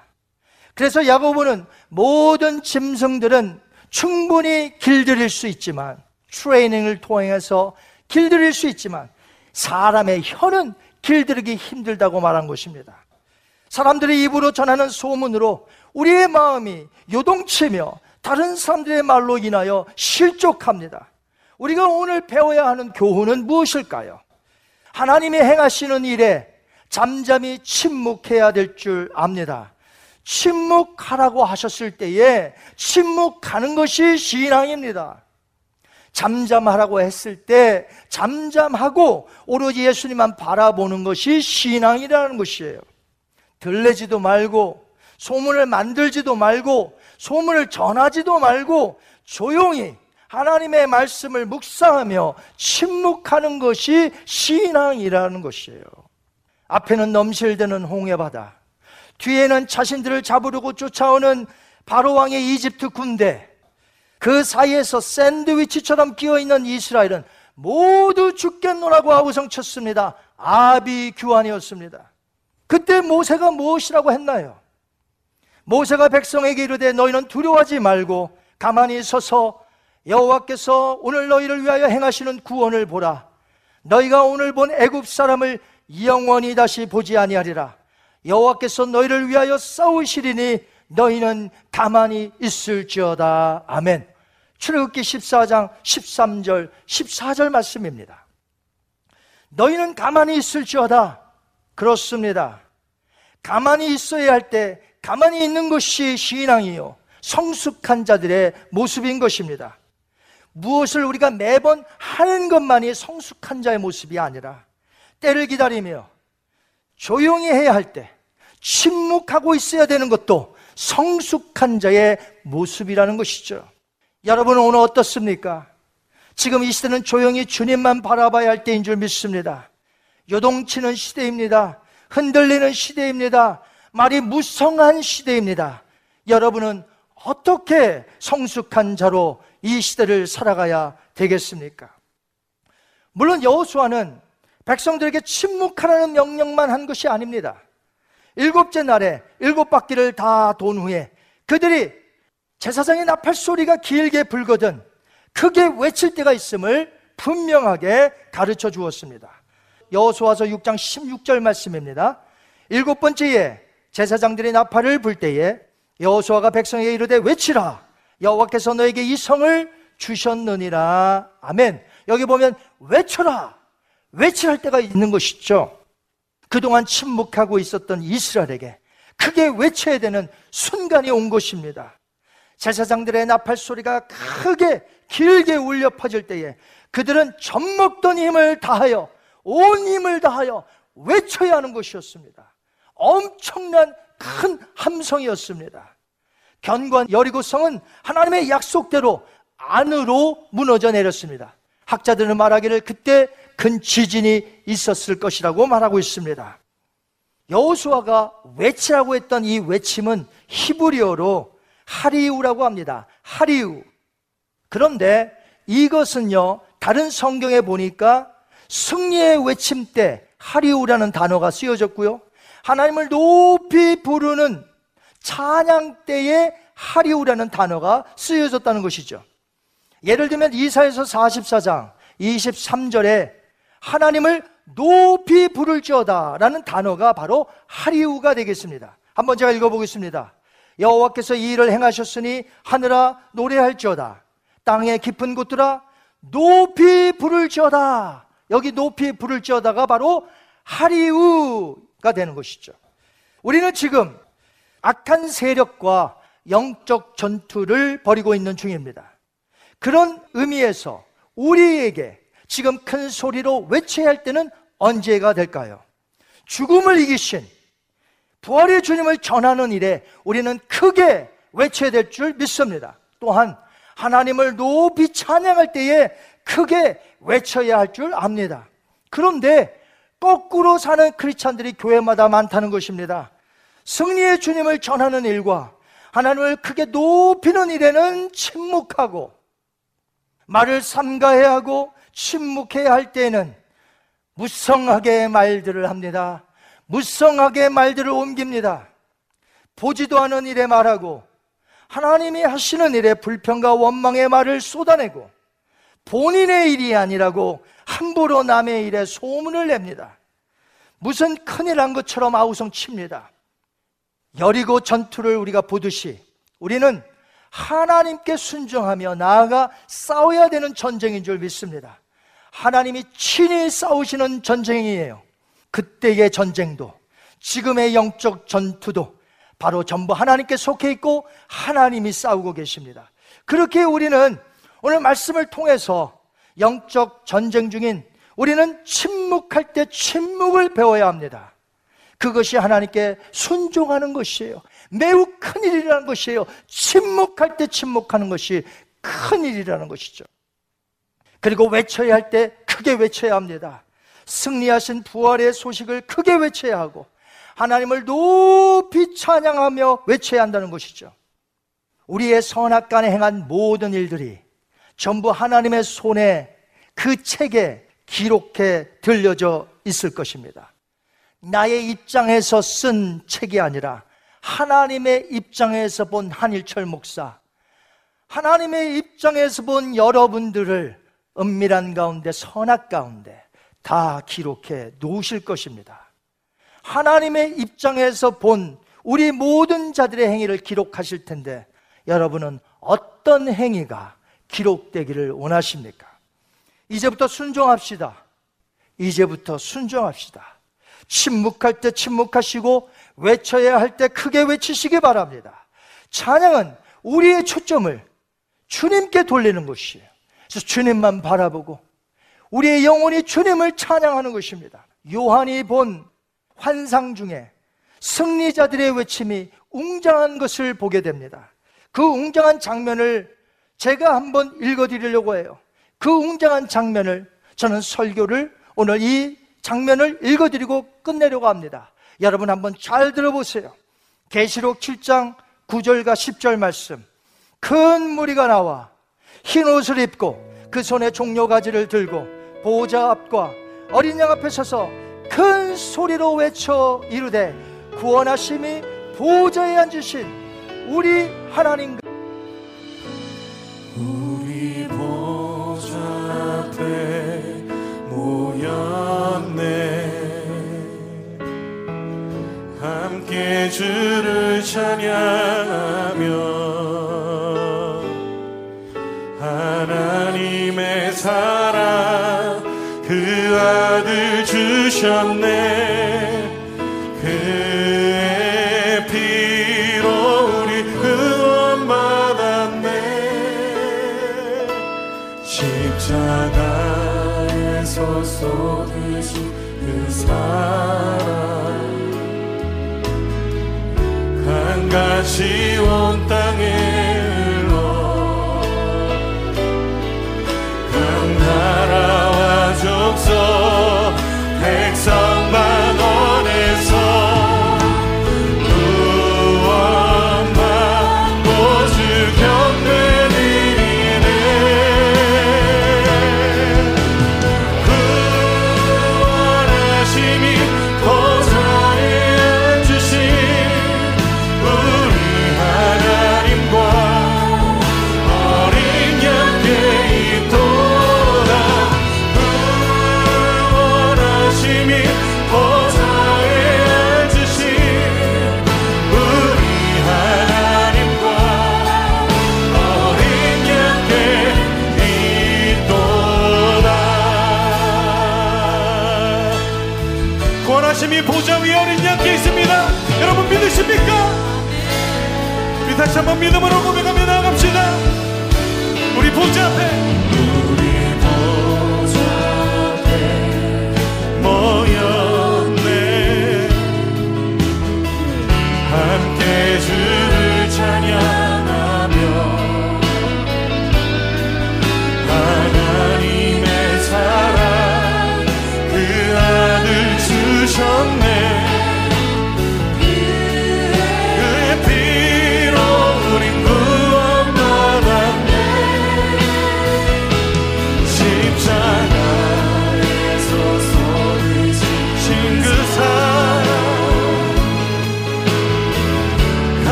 그래서 야고보는 모든 짐승들은 충분히 길들일 수 있지만 트레이닝을 통해서 길들일 수 있지만 사람의 혀는 길들이기 힘들다고 말한 것입니다. 사람들의 입으로 전하는 소문으로 우리의 마음이 요동치며 다른 사람들의 말로 인하여 실족합니다. 우리가 오늘 배워야 하는 교훈은 무엇일까요? 하나님이 행하시는 일에 잠잠히 침묵해야 될 줄 압니다. 침묵하라고 하셨을 때에 침묵하는 것이 신앙입니다. 잠잠하라고 했을 때 잠잠하고 오로지 예수님만 바라보는 것이 신앙이라는 것이에요. 들레지도 말고 소문을 만들지도 말고 소문을 전하지도 말고 조용히 하나님의 말씀을 묵상하며 침묵하는 것이 신앙이라는 것이에요. 앞에는 넘실대는 홍해바다, 뒤에는 자신들을 잡으려고 쫓아오는 바로왕의 이집트 군대, 그 사이에서 샌드위치처럼 끼어 있는 이스라엘은 모두 죽겠노라고 아우성 쳤습니다. 아비 규환이었습니다. 그때 모세가 무엇이라고 했나요? 모세가 백성에게 이르되 너희는 두려워하지 말고 가만히 서서 여호와께서 오늘 너희를 위하여 행하시는 구원을 보라. 너희가 오늘 본 애굽 사람을 영원히 다시 보지 아니하리라. 여호와께서 너희를 위하여 싸우시리니 너희는 가만히 있을지어다. 아멘. 출애굽기 14장 13절 14절 말씀입니다. 너희는 가만히 있을지어다. 그렇습니다. 가만히 있어야 할 때 가만히 있는 것이 신앙이요. 성숙한 자들의 모습인 것입니다. 무엇을 우리가 매번 하는 것만이 성숙한 자의 모습이 아니라 때를 기다리며 조용히 해야 할 때 침묵하고 있어야 되는 것도 성숙한 자의 모습이라는 것이죠. 여러분은 오늘 어떻습니까? 지금 이 시대는 조용히 주님만 바라봐야 할 때인 줄 믿습니다. 요동치는 시대입니다. 흔들리는 시대입니다. 말이 무성한 시대입니다. 여러분은 어떻게 성숙한 자로 이 시대를 살아가야 되겠습니까? 물론 여호수아는 백성들에게 침묵하라는 명령만 한 것이 아닙니다. 일곱째 날에 일곱 바퀴를 다 돈 후에 그들이 제사장의 나팔 소리가 길게 불거든 크게 외칠 때가 있음을 분명하게 가르쳐 주었습니다. 여호수아서 6장 16절 말씀입니다. 일곱 번째에 제사장들이 나팔을 불 때에 여호수아가 백성에게 이르되 외치라 여호와께서 너에게 이 성을 주셨느니라 아멘. 여기 보면 외쳐라 외치할 때가 있는 것이죠. 그동안 침묵하고 있었던 이스라엘에게 크게 외쳐야 되는 순간이 온 것입니다. 제사장들의 나팔 소리가 크게 길게 울려 퍼질 때에 그들은 젖먹던 힘을 다하여 온 힘을 다하여 외쳐야 하는 것이었습니다. 엄청난 큰 함성이었습니다. 견고한 여리고성은 하나님의 약속대로 안으로 무너져 내렸습니다. 학자들은 말하기를 그때 큰 지진이 있었을 것이라고 말하고 있습니다. 여호수아가 외치라고 했던 이 외침은 히브리어로 하리우라고 합니다. 하리우. 그런데 이것은요, 다른 성경에 보니까 승리의 외침 때 하리우라는 단어가 쓰여졌고요. 하나님을 높이 부르는 찬양 때에 하리우라는 단어가 쓰여졌다는 것이죠. 예를 들면 이사에서 44장 23절에 하나님을 높이 부를지어다 라는 단어가 바로 하리우가 되겠습니다. 한번 제가 읽어보겠습니다. 여호와께서 이 일을 행하셨으니 하늘아 노래할지어다 땅의 깊은 곳들아 높이 부를지어다 여기 높이 부를지어다가 바로 하리우가 되는 것이죠. 우리는 지금 악한 세력과 영적 전투를 벌이고 있는 중입니다. 그런 의미에서 우리에게 지금 큰 소리로 외쳐야 할 때는 언제가 될까요? 죽음을 이기신 부활의 주님을 전하는 일에 우리는 크게 외쳐야 될 줄 믿습니다. 또한 하나님을 높이 찬양할 때에 크게 외쳐야 할 줄 압니다. 그런데 거꾸로 사는 크리스찬들이 교회마다 많다는 것입니다. 승리의 주님을 전하는 일과 하나님을 크게 높이는 일에는 침묵하고 말을 삼가해야 하고 침묵해야 할 때에는 무성하게 말들을 합니다. 무성하게 말들을 옮깁니다. 보지도 않은 일에 말하고 하나님이 하시는 일에 불평과 원망의 말을 쏟아내고 본인의 일이 아니라고 함부로 남의 일에 소문을 냅니다. 무슨 큰일 한 것처럼 아우성 칩니다. 여리고 전투를 우리가 보듯이 우리는 하나님께 순종하며 나아가 싸워야 되는 전쟁인 줄 믿습니다. 하나님이 친히 싸우시는 전쟁이에요. 그때의 전쟁도 지금의 영적 전투도 바로 전부 하나님께 속해 있고 하나님이 싸우고 계십니다. 그렇게 우리는 오늘 말씀을 통해서 영적 전쟁 중인 우리는 침묵할 때 침묵을 배워야 합니다. 그것이 하나님께 순종하는 것이에요. 매우 큰 일이라는 것이에요. 침묵할 때 침묵하는 것이 큰 일이라는 것이죠. 그리고 외쳐야 할 때 크게 외쳐야 합니다. 승리하신 부활의 소식을 크게 외쳐야 하고 하나님을 높이 찬양하며 외쳐야 한다는 것이죠. 우리의 선악간에 행한 모든 일들이 전부 하나님의 손에 그 책에 기록해 들려져 있을 것입니다. 나의 입장에서 쓴 책이 아니라 하나님의 입장에서 본 한일철 목사, 하나님의 입장에서 본 여러분들을 은밀한 가운데 선악 가운데 다 기록해 놓으실 것입니다. 하나님의 입장에서 본 우리 모든 자들의 행위를 기록하실 텐데 여러분은 어떤 행위가 기록되기를 원하십니까? 이제부터 순종합시다. 이제부터 순종합시다. 침묵할 때 침묵하시고 외쳐야 할 때 크게 외치시기 바랍니다. 찬양은 우리의 초점을 주님께 돌리는 것이에요. 그래서 주님만 바라보고 우리의 영혼이 주님을 찬양하는 것입니다. 요한이 본 환상 중에 승리자들의 외침이 웅장한 것을 보게 됩니다. 그 웅장한 장면을 제가 한번 읽어드리려고 해요. 그 웅장한 장면을 저는 설교를 오늘 이 장면을 읽어드리고 끝내려고 합니다. 여러분 한번 잘 들어보세요. 계시록 7장 9절과 10절 말씀. 큰 무리가 나와 흰 옷을 입고 그 손에 종려 가지를 들고 보호자 앞과 어린 양 앞에 서서 큰 소리로 외쳐 이르되 구원하심이 보호자에 앉으신 우리 하나님 그 우리 보좌 앞에 모였네. 함께 주를 찬양하며 사랑 그 아들 주셨네. 그의 피로 우리 구원 받았네. 십자가에서 쏟으신 그 사랑 한가지 원 믿음으로 고백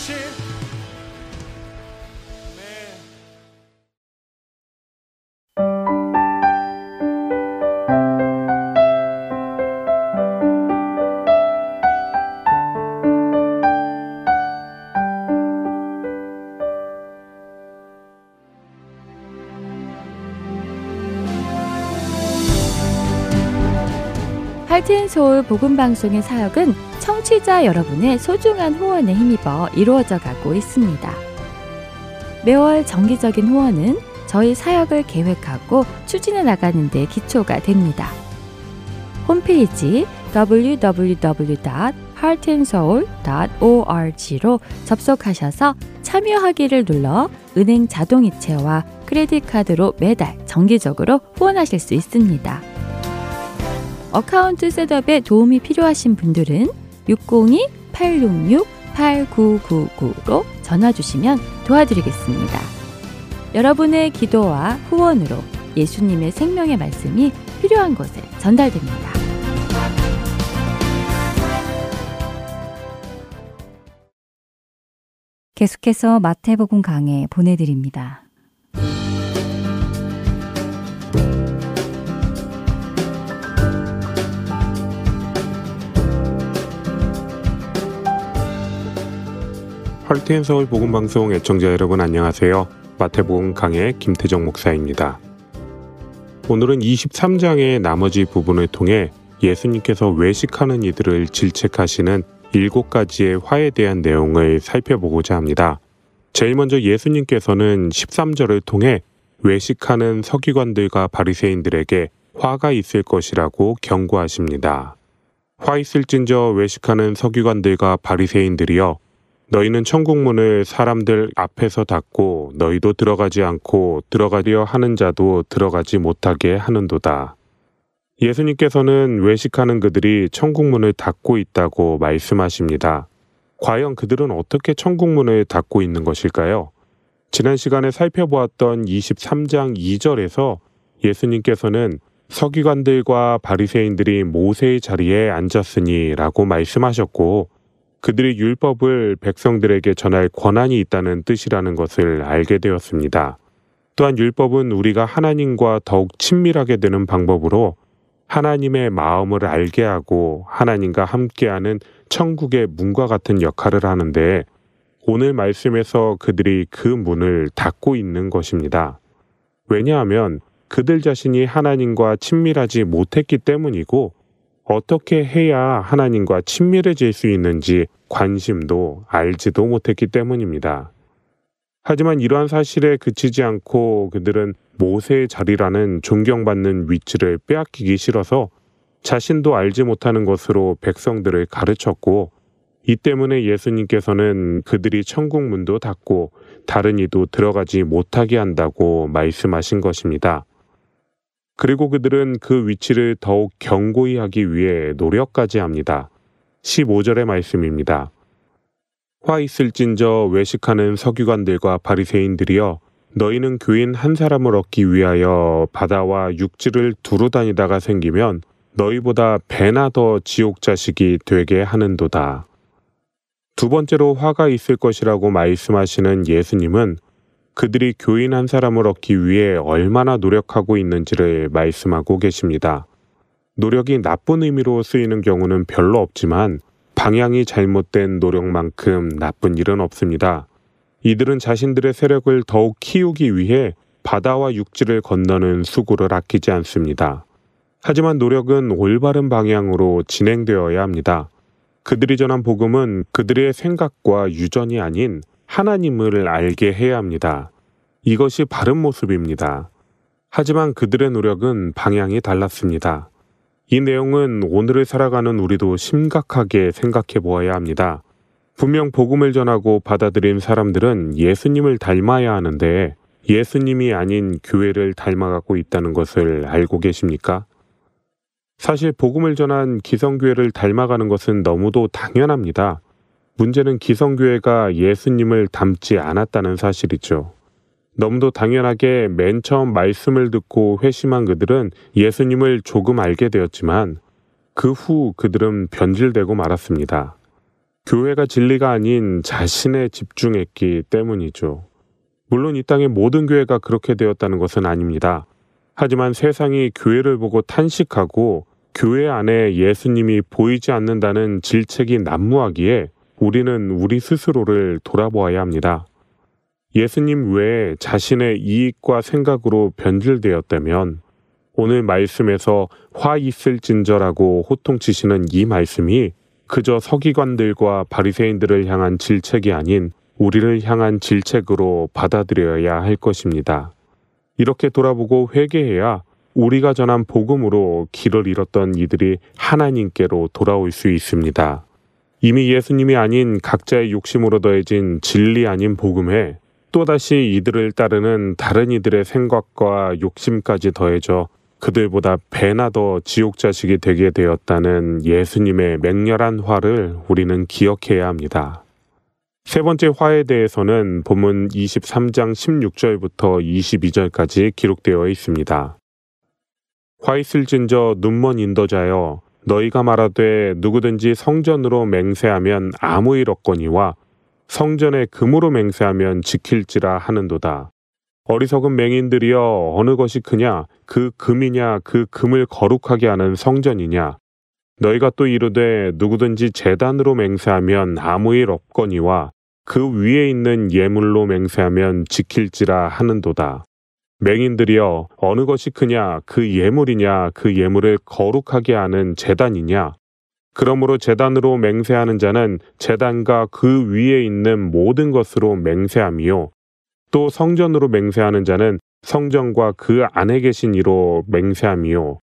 주신. 할튼 서울 복음 방송의 사역은 청취자 여러분의 소중한 후원에 힘입어 이루어져 가고 있습니다. 매월 정기적인 후원은 저희 사역을 계획하고 추진해 나가는 데 기초가 됩니다. 홈페이지 www.heartandsoul.org로 접속하셔서 참여하기를 눌러 은행 자동이체와 credit card로 매달 정기적으로 후원하실 수 있습니다. account setup에 도움이 필요하신 분들은 602-866-8999로 전화 주시면 도와드리겠습니다. 여러분의 기도와 후원으로 예수님의 생명의 말씀이 필요한 곳에 전달됩니다. 계속해서 마태복음 강해 보내드립니다. 헐트앤 서울 복음 방송 애청자 여러분 안녕하세요. 마태복음 강의 김태정 목사입니다. 오늘은 23장의 나머지 부분을 통해 예수님께서 외식하는 이들을 질책하시는 일곱 가지의 화에 대한 내용을 살펴보고자 합니다. 제일 먼저 예수님께서는 13절을 통해 외식하는 서기관들과 바리새인들에게 화가 있을 것이라고 경고하십니다. 화 있을진저 외식하는 서기관들과 바리새인들이여 너희는 천국문을 사람들 앞에서 닫고 너희도 들어가지 않고 들어가려 하는 자도 들어가지 못하게 하는도다. 예수님께서는 외식하는 그들이 천국문을 닫고 있다고 말씀하십니다. 과연 그들은 어떻게 천국문을 닫고 있는 것일까요? 지난 시간에 살펴보았던 23장 2절에서 예수님께서는 서기관들과 바리새인들이 모세의 자리에 앉았으니라고 말씀하셨고 그들이 율법을 백성들에게 전할 권한이 있다는 뜻이라는 것을 알게 되었습니다. 또한 율법은 우리가 하나님과 더욱 친밀하게 되는 방법으로 하나님의 마음을 알게 하고 하나님과 함께하는 천국의 문과 같은 역할을 하는데 오늘 말씀에서 그들이 그 문을 닫고 있는 것입니다. 왜냐하면 그들 자신이 하나님과 친밀하지 못했기 때문이고 어떻게 해야 하나님과 친밀해질 수 있는지 관심도 알지도 못했기 때문입니다. 하지만 이러한 사실에 그치지 않고 그들은 모세의 자리라는 존경받는 위치를 빼앗기기 싫어서 자신도 알지 못하는 것으로 백성들을 가르쳤고 이 때문에 예수님께서는 그들이 천국 문도 닫고 다른 이도 들어가지 못하게 한다고 말씀하신 것입니다. 그리고 그들은 그 위치를 더욱 견고히 하기 위해 노력까지 합니다. 15절의 말씀입니다. 화 있을진저 외식하는 서기관들과 바리새인들이여 너희는 교인 한 사람을 얻기 위하여 바다와 육지를 두루 다니다가 생기면 너희보다 배나 더 지옥 자식이 되게 하는도다. 두 번째로 화가 있을 것이라고 말씀하시는 예수님은 그들이 교인 한 사람을 얻기 위해 얼마나 노력하고 있는지를 말씀하고 계십니다. 노력이 나쁜 의미로 쓰이는 경우는 별로 없지만 방향이 잘못된 노력만큼 나쁜 일은 없습니다. 이들은 자신들의 세력을 더욱 키우기 위해 바다와 육지를 건너는 수고를 아끼지 않습니다. 하지만 노력은 올바른 방향으로 진행되어야 합니다. 그들이 전한 복음은 그들의 생각과 유전이 아닌 하나님을 알게 해야 합니다. 이것이 바른 모습입니다. 하지만 그들의 노력은 방향이 달랐습니다. 이 내용은 오늘을 살아가는 우리도 심각하게 생각해 보아야 합니다. 분명 복음을 전하고 받아들인 사람들은 예수님을 닮아야 하는데 예수님이 아닌 교회를 닮아가고 있다는 것을 알고 계십니까? 사실 복음을 전한 기성교회를 닮아가는 것은 너무도 당연합니다. 문제는 기성교회가 예수님을 닮지 않았다는 사실이죠. 너무도 당연하게 맨 처음 말씀을 듣고 회심한 그들은 예수님을 조금 알게 되었지만 그 후 그들은 변질되고 말았습니다. 교회가 진리가 아닌 자신에 집중했기 때문이죠. 물론 이 땅의 모든 교회가 그렇게 되었다는 것은 아닙니다. 하지만 세상이 교회를 보고 탄식하고 교회 안에 예수님이 보이지 않는다는 질책이 난무하기에 우리는 우리 스스로를 돌아보아야 합니다. 예수님 외에 자신의 이익과 생각으로 변질되었다면 오늘 말씀에서 화 있을 진저라고 호통치시는 이 말씀이 그저 서기관들과 바리새인들을 향한 질책이 아닌 우리를 향한 질책으로 받아들여야 할 것입니다. 이렇게 돌아보고 회개해야 우리가 전한 복음으로 길을 잃었던 이들이 하나님께로 돌아올 수 있습니다. 이미 예수님이 아닌 각자의 욕심으로 더해진 진리 아닌 복음에 또다시 이들을 따르는 다른 이들의 생각과 욕심까지 더해져 그들보다 배나 더 지옥 자식이 되게 되었다는 예수님의 맹렬한 화를 우리는 기억해야 합니다. 세 번째 화에 대해서는 본문 23장 16절부터 22절까지 기록되어 있습니다. 화 있을진저 눈먼 인도자여 너희가 말하되 누구든지 성전으로 맹세하면 아무 일 없거니와 성전에 금으로 맹세하면 지킬지라 하는도다. 어리석은 맹인들이여 어느 것이 크냐 그 금이냐 그 금을 거룩하게 하는 성전이냐 너희가 또 이르되 누구든지 재단으로 맹세하면 아무 일 없거니와 그 위에 있는 예물로 맹세하면 지킬지라 하는도다. 맹인들이여 어느 것이 크냐? 그 예물이냐? 그 예물을 거룩하게 하는 재단이냐? 그러므로 재단으로 맹세하는 자는 재단과 그 위에 있는 모든 것으로 맹세함이요. 또 성전으로 맹세하는 자는 성전과 그 안에 계신 이로 맹세함이요.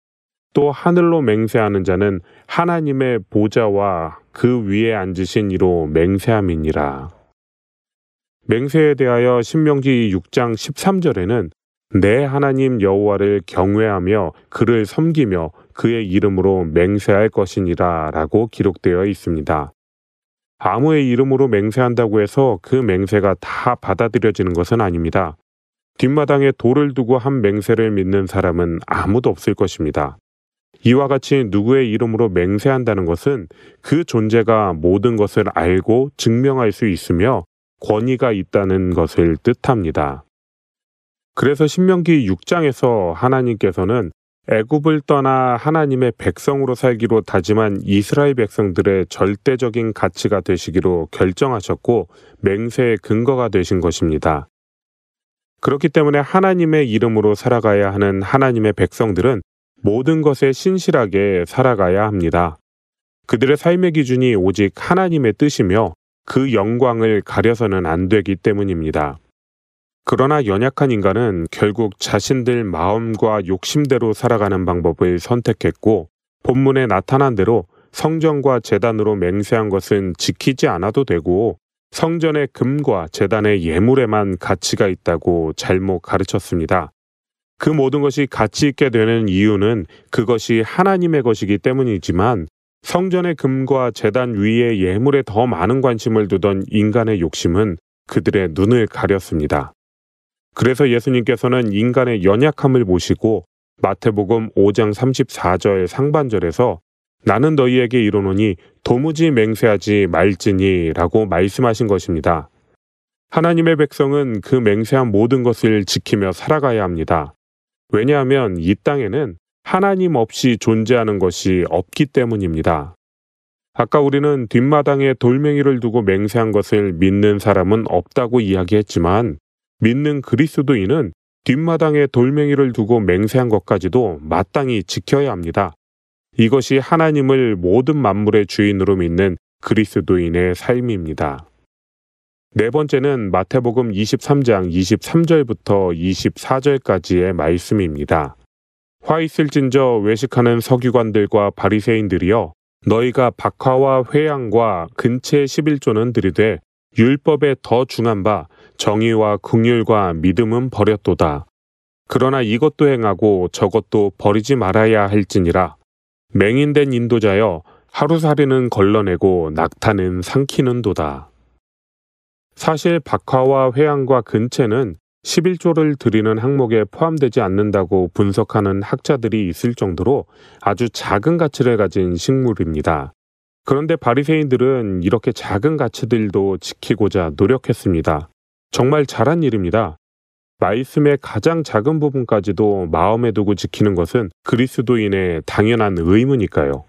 또 하늘로 맹세하는 자는 하나님의 보좌와 그 위에 앉으신 이로 맹세함이니라. 맹세에 대하여 신명기 6장 13절에는 내 하나님 여호와를 경외하며 그를 섬기며 그의 이름으로 맹세할 것이니라 라고 기록되어 있습니다. 아무의 이름으로 맹세한다고 해서 그 맹세가 다 받아들여지는 것은 아닙니다. 뒷마당에 돌을 두고 한 맹세를 믿는 사람은 아무도 없을 것입니다. 이와 같이 누구의 이름으로 맹세한다는 것은 그 존재가 모든 것을 알고 증명할 수 있으며 권위가 있다는 것을 뜻합니다. 그래서 신명기 6장에서 하나님께서는 애굽을 떠나 하나님의 백성으로 살기로 다짐한 이스라엘 백성들의 절대적인 가치가 되시기로 결정하셨고 맹세의 근거가 되신 것입니다. 그렇기 때문에 하나님의 이름으로 살아가야 하는 하나님의 백성들은 모든 것에 신실하게 살아가야 합니다. 그들의 삶의 기준이 오직 하나님의 뜻이며 그 영광을 가려서는 안 되기 때문입니다. 그러나 연약한 인간은 결국 자신들 마음과 욕심대로 살아가는 방법을 선택했고 본문에 나타난 대로 성전과 재단으로 맹세한 것은 지키지 않아도 되고 성전의 금과 재단의 예물에만 가치가 있다고 잘못 가르쳤습니다. 그 모든 것이 가치 있게 되는 이유는 그것이 하나님의 것이기 때문이지만 성전의 금과 재단 위의 예물에 더 많은 관심을 두던 인간의 욕심은 그들의 눈을 가렸습니다. 그래서 예수님께서는 인간의 연약함을 보시고 마태복음 5장 34절 상반절에서 나는 너희에게 이르노니 도무지 맹세하지 말지니 라고 말씀하신 것입니다. 하나님의 백성은 그 맹세한 모든 것을 지키며 살아가야 합니다. 왜냐하면 이 땅에는 하나님 없이 존재하는 것이 없기 때문입니다. 아까 우리는 뒷마당에 돌멩이를 두고 맹세한 것을 믿는 사람은 없다고 이야기했지만 믿는 그리스도인은 뒷마당에 돌멩이를 두고 맹세한 것까지도 마땅히 지켜야 합니다. 이것이 하나님을 모든 만물의 주인으로 믿는 그리스도인의 삶입니다. 네 번째는 마태복음 23장 23절부터 24절까지의 말씀입니다. 화 있을진저 외식하는 서기관들과 바리새인들이여 너희가 박화와 회양과 근체 11조는 들이되 율법에 더 중한 바 정의와 긍휼과 믿음은 버렸도다. 그러나 이것도 행하고 저것도 버리지 말아야 할지니라. 맹인된 인도자여 하루살이는 걸러내고 낙타는 삼키는 도다. 사실 박화와 회양과 근체는 11조를 드리는 항목에 포함되지 않는다고 분석하는 학자들이 있을 정도로 아주 작은 가치를 가진 식물입니다. 그런데 바리새인들은 이렇게 작은 가치들도 지키고자 노력했습니다. 정말 잘한 일입니다. 말씀의 가장 작은 부분까지도 마음에 두고 지키는 것은 그리스도인의 당연한 의무니까요.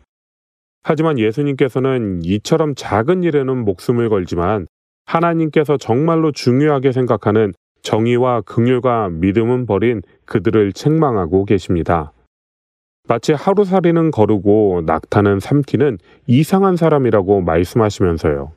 하지만 예수님께서는 이처럼 작은 일에는 목숨을 걸지만 하나님께서 정말로 중요하게 생각하는 정의와 긍휼과 믿음은 버린 그들을 책망하고 계십니다. 마치 하루살이는 거르고 낙타는 삼키는 이상한 사람이라고 말씀하시면서요.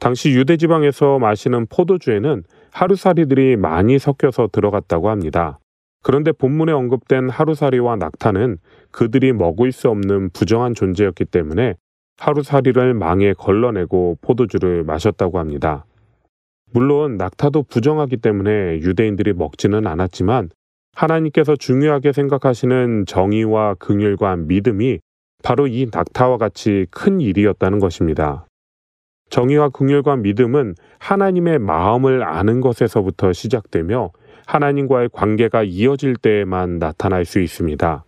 당시 유대 지방에서 마시는 포도주에는 하루살이들이 많이 섞여서 들어갔다고 합니다. 그런데 본문에 언급된 하루살이와 낙타는 그들이 먹을 수 없는 부정한 존재였기 때문에 하루살이를 망에 걸러내고 포도주를 마셨다고 합니다. 물론 낙타도 부정하기 때문에 유대인들이 먹지는 않았지만 하나님께서 중요하게 생각하시는 정의와 긍휼과 믿음이 바로 이 낙타와 같이 큰 일이었다는 것입니다. 정의와 긍휼과 믿음은 하나님의 마음을 아는 것에서부터 시작되며 하나님과의 관계가 이어질 때에만 나타날 수 있습니다.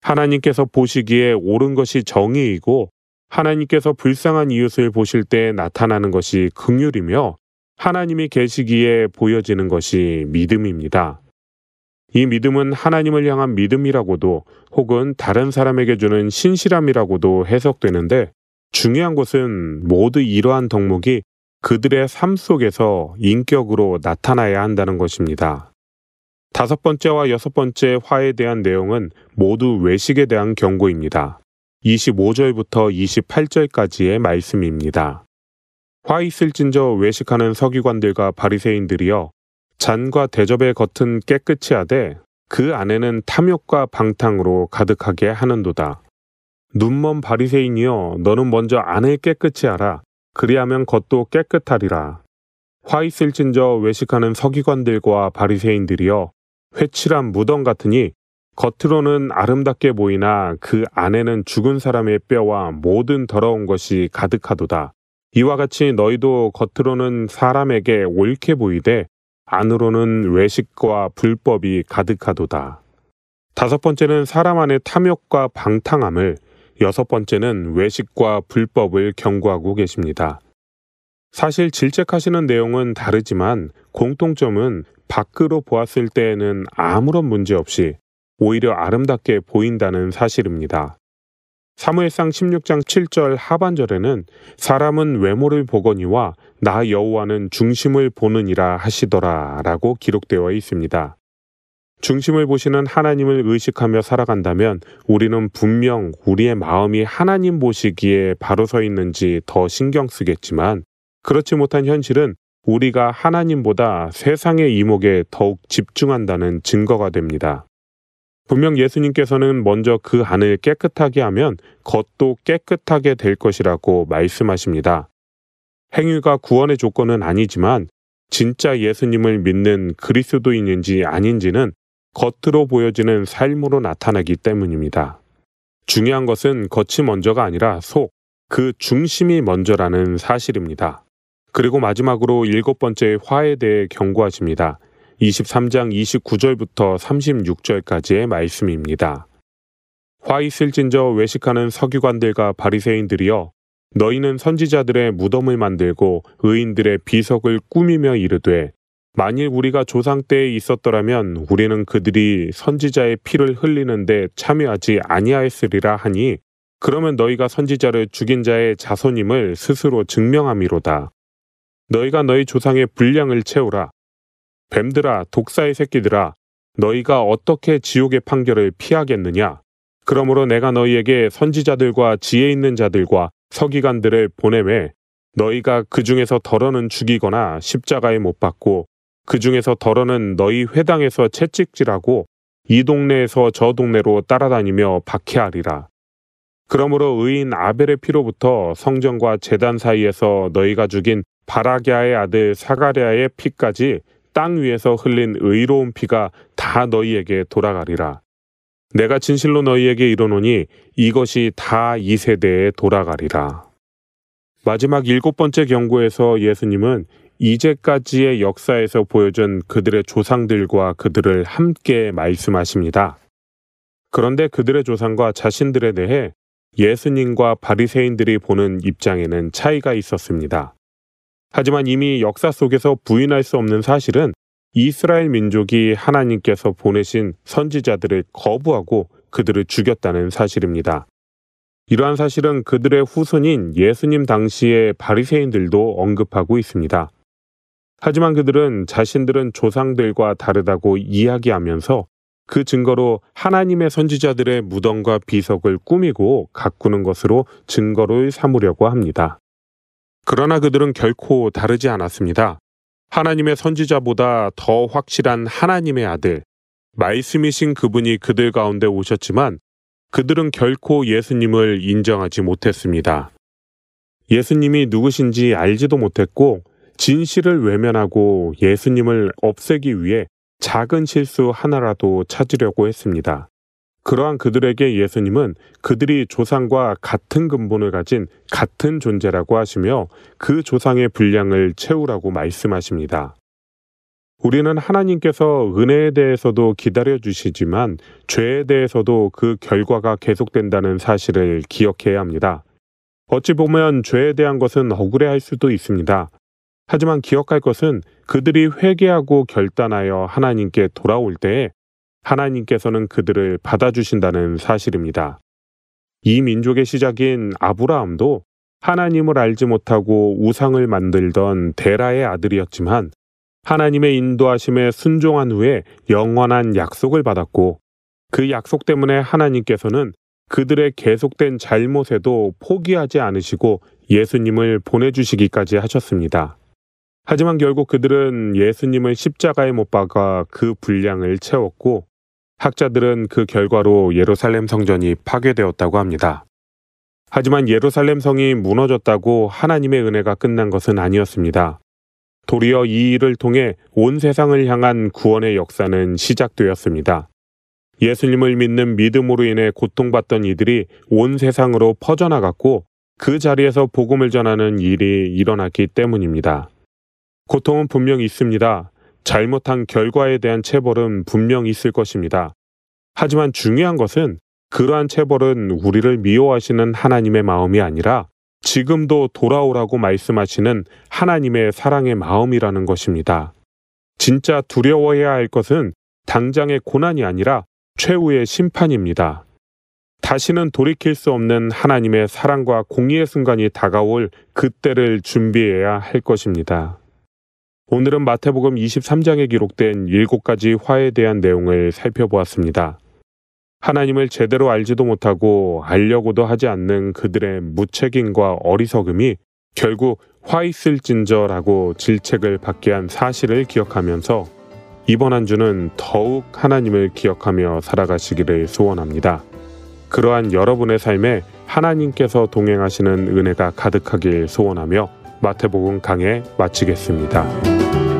하나님께서 보시기에 옳은 것이 정의이고 하나님께서 불쌍한 이웃을 보실 때 나타나는 것이 긍휼이며 하나님이 계시기에 보여지는 것이 믿음입니다. 이 믿음은 하나님을 향한 믿음이라고도 혹은 다른 사람에게 주는 신실함이라고도 해석되는데 중요한 것은 모두 이러한 덕목이 그들의 삶 속에서 인격으로 나타나야 한다는 것입니다. 다섯 번째와 여섯 번째 화에 대한 내용은 모두 외식에 대한 경고입니다. 25절부터 28절까지의 말씀입니다. 화 있을진저 외식하는 서기관들과 바리새인들이여 잔과 대접의 겉은 깨끗이 하되 그 안에는 탐욕과 방탕으로 가득하게 하는도다. 눈먼 바리새인이여 너는 먼저 안을 깨끗이 하라. 그리하면 겉도 깨끗하리라. 화 있을진저 외식하는 서기관들과 바리새인들이여 회칠한 무덤 같으니 겉으로는 아름답게 보이나 그 안에는 죽은 사람의 뼈와 모든 더러운 것이 가득하도다. 이와 같이 너희도 겉으로는 사람에게 옳게 보이되 안으로는 외식과 불법이 가득하도다. 다섯 번째는 사람 안의 탐욕과 방탕함을, 여섯 번째는 외식과 불법을 경고하고 계십니다. 사실 질책하시는 내용은 다르지만 공통점은 밖으로 보았을 때에는 아무런 문제 없이 오히려 아름답게 보인다는 사실입니다. 사무엘상 16장 7절 하반절에는 사람은 외모를 보거니와 나 여호와는 중심을 보느니라 하시더라라고 기록되어 있습니다. 중심을 보시는 하나님을 의식하며 살아간다면 우리는 분명 우리의 마음이 하나님 보시기에 바로 서 있는지 더 신경 쓰겠지만 그렇지 못한 현실은 우리가 하나님보다 세상의 이목에 더욱 집중한다는 증거가 됩니다. 분명 예수님께서는 먼저 그 안을 깨끗하게 하면 겉도 깨끗하게 될 것이라고 말씀하십니다. 행위가 구원의 조건은 아니지만 진짜 예수님을 믿는 그리스도인인지 아닌지는 겉으로 보여지는 삶으로 나타나기 때문입니다. 중요한 것은 겉이 먼저가 아니라 속, 그 중심이 먼저라는 사실입니다. 그리고 마지막으로 일곱 번째 화에 대해 경고하십니다. 23장 29절부터 36절까지의 말씀입니다. 화 있을진저 외식하는 서기관들과 바리새인들이여 너희는 선지자들의 무덤을 만들고 의인들의 비석을 꾸미며 이르되 만일 우리가 조상 때에 있었더라면 우리는 그들이 선지자의 피를 흘리는데 참여하지 아니하였으리라 하니 그러면 너희가 선지자를 죽인 자의 자손임을 스스로 증명함이로다. 너희가 너희 조상의 분량을 채우라. 뱀들아 독사의 새끼들아 너희가 어떻게 지옥의 판결을 피하겠느냐 그러므로 내가 너희에게 선지자들과 지혜 있는 자들과 서기관들을 보내매 너희가 그 중에서 덜어는 죽이거나 십자가에 못 박고 그 중에서 덜어는 너희 회당에서 채찍질하고 이 동네에서 저 동네로 따라다니며 박해하리라. 그러므로 의인 아벨의 피로부터 성전과 재단 사이에서 너희가 죽인 바라기아의 아들 사가랴의 피까지 땅 위에서 흘린 의로운 피가 다 너희에게 돌아가리라. 내가 진실로 너희에게 이르노니 이것이 다 이 세대에 돌아가리라. 마지막 일곱 번째 경고에서 예수님은 이제까지의 역사에서 보여준 그들의 조상들과 그들을 함께 말씀하십니다. 그런데 그들의 조상과 자신들에 대해 예수님과 바리새인들이 보는 입장에는 차이가 있었습니다. 하지만 이미 역사 속에서 부인할 수 없는 사실은 이스라엘 민족이 하나님께서 보내신 선지자들을 거부하고 그들을 죽였다는 사실입니다. 이러한 사실은 그들의 후손인 예수님 당시의 바리새인들도 언급하고 있습니다. 하지만 그들은 자신들은 조상들과 다르다고 이야기하면서 그 증거로 하나님의 선지자들의 무덤과 비석을 꾸미고 가꾸는 것으로 증거를 삼으려고 합니다. 그러나 그들은 결코 다르지 않았습니다. 하나님의 선지자보다 더 확실한 하나님의 아들, 말씀이신 그분이 그들 가운데 오셨지만 그들은 결코 예수님을 인정하지 못했습니다. 예수님이 누구신지 알지도 못했고 진실을 외면하고 예수님을 없애기 위해 작은 실수 하나라도 찾으려고 했습니다. 그러한 그들에게 예수님은 그들이 조상과 같은 근본을 가진 같은 존재라고 하시며 그 조상의 분량을 채우라고 말씀하십니다. 우리는 하나님께서 은혜에 대해서도 기다려 주시지만 죄에 대해서도 그 결과가 계속된다는 사실을 기억해야 합니다. 어찌 보면 죄에 대한 것은 억울해 할 수도 있습니다. 하지만 기억할 것은 그들이 회개하고 결단하여 하나님께 돌아올 때에 하나님께서는 그들을 받아주신다는 사실입니다. 이 민족의 시작인 아브라함도 하나님을 알지 못하고 우상을 만들던 데라의 아들이었지만 하나님의 인도하심에 순종한 후에 영원한 약속을 받았고 그 약속 때문에 하나님께서는 그들의 계속된 잘못에도 포기하지 않으시고 예수님을 보내주시기까지 하셨습니다. 하지만 결국 그들은 예수님을 십자가에 못 박아 그 분량을 채웠고 학자들은 그 결과로 예루살렘 성전이 파괴되었다고 합니다. 하지만 예루살렘 성이 무너졌다고 하나님의 은혜가 끝난 것은 아니었습니다. 도리어 이 일을 통해 온 세상을 향한 구원의 역사는 시작되었습니다. 예수님을 믿는 믿음으로 인해 고통받던 이들이 온 세상으로 퍼져나갔고 그 자리에서 복음을 전하는 일이 일어났기 때문입니다. 고통은 분명 있습니다. 잘못한 결과에 대한 체벌은 분명 있을 것입니다. 하지만 중요한 것은 그러한 체벌은 우리를 미워하시는 하나님의 마음이 아니라 지금도 돌아오라고 말씀하시는 하나님의 사랑의 마음이라는 것입니다. 진짜 두려워해야 할 것은 당장의 고난이 아니라 최후의 심판입니다. 다시는 돌이킬 수 없는 하나님의 사랑과 공의의 순간이 다가올 그때를 준비해야 할 것입니다. 오늘은 마태복음 23장에 기록된 일곱 가지 화에 대한 내용을 살펴보았습니다. 하나님을 제대로 알지도 못하고 알려고도 하지 않는 그들의 무책임과 어리석음이 결국 화 있을진저라고 질책을 받게 한 사실을 기억하면서 이번 한 주는 더욱 하나님을 기억하며 살아가시기를 소원합니다. 그러한 여러분의 삶에 하나님께서 동행하시는 은혜가 가득하길 소원하며 마태복음 강해 마치겠습니다.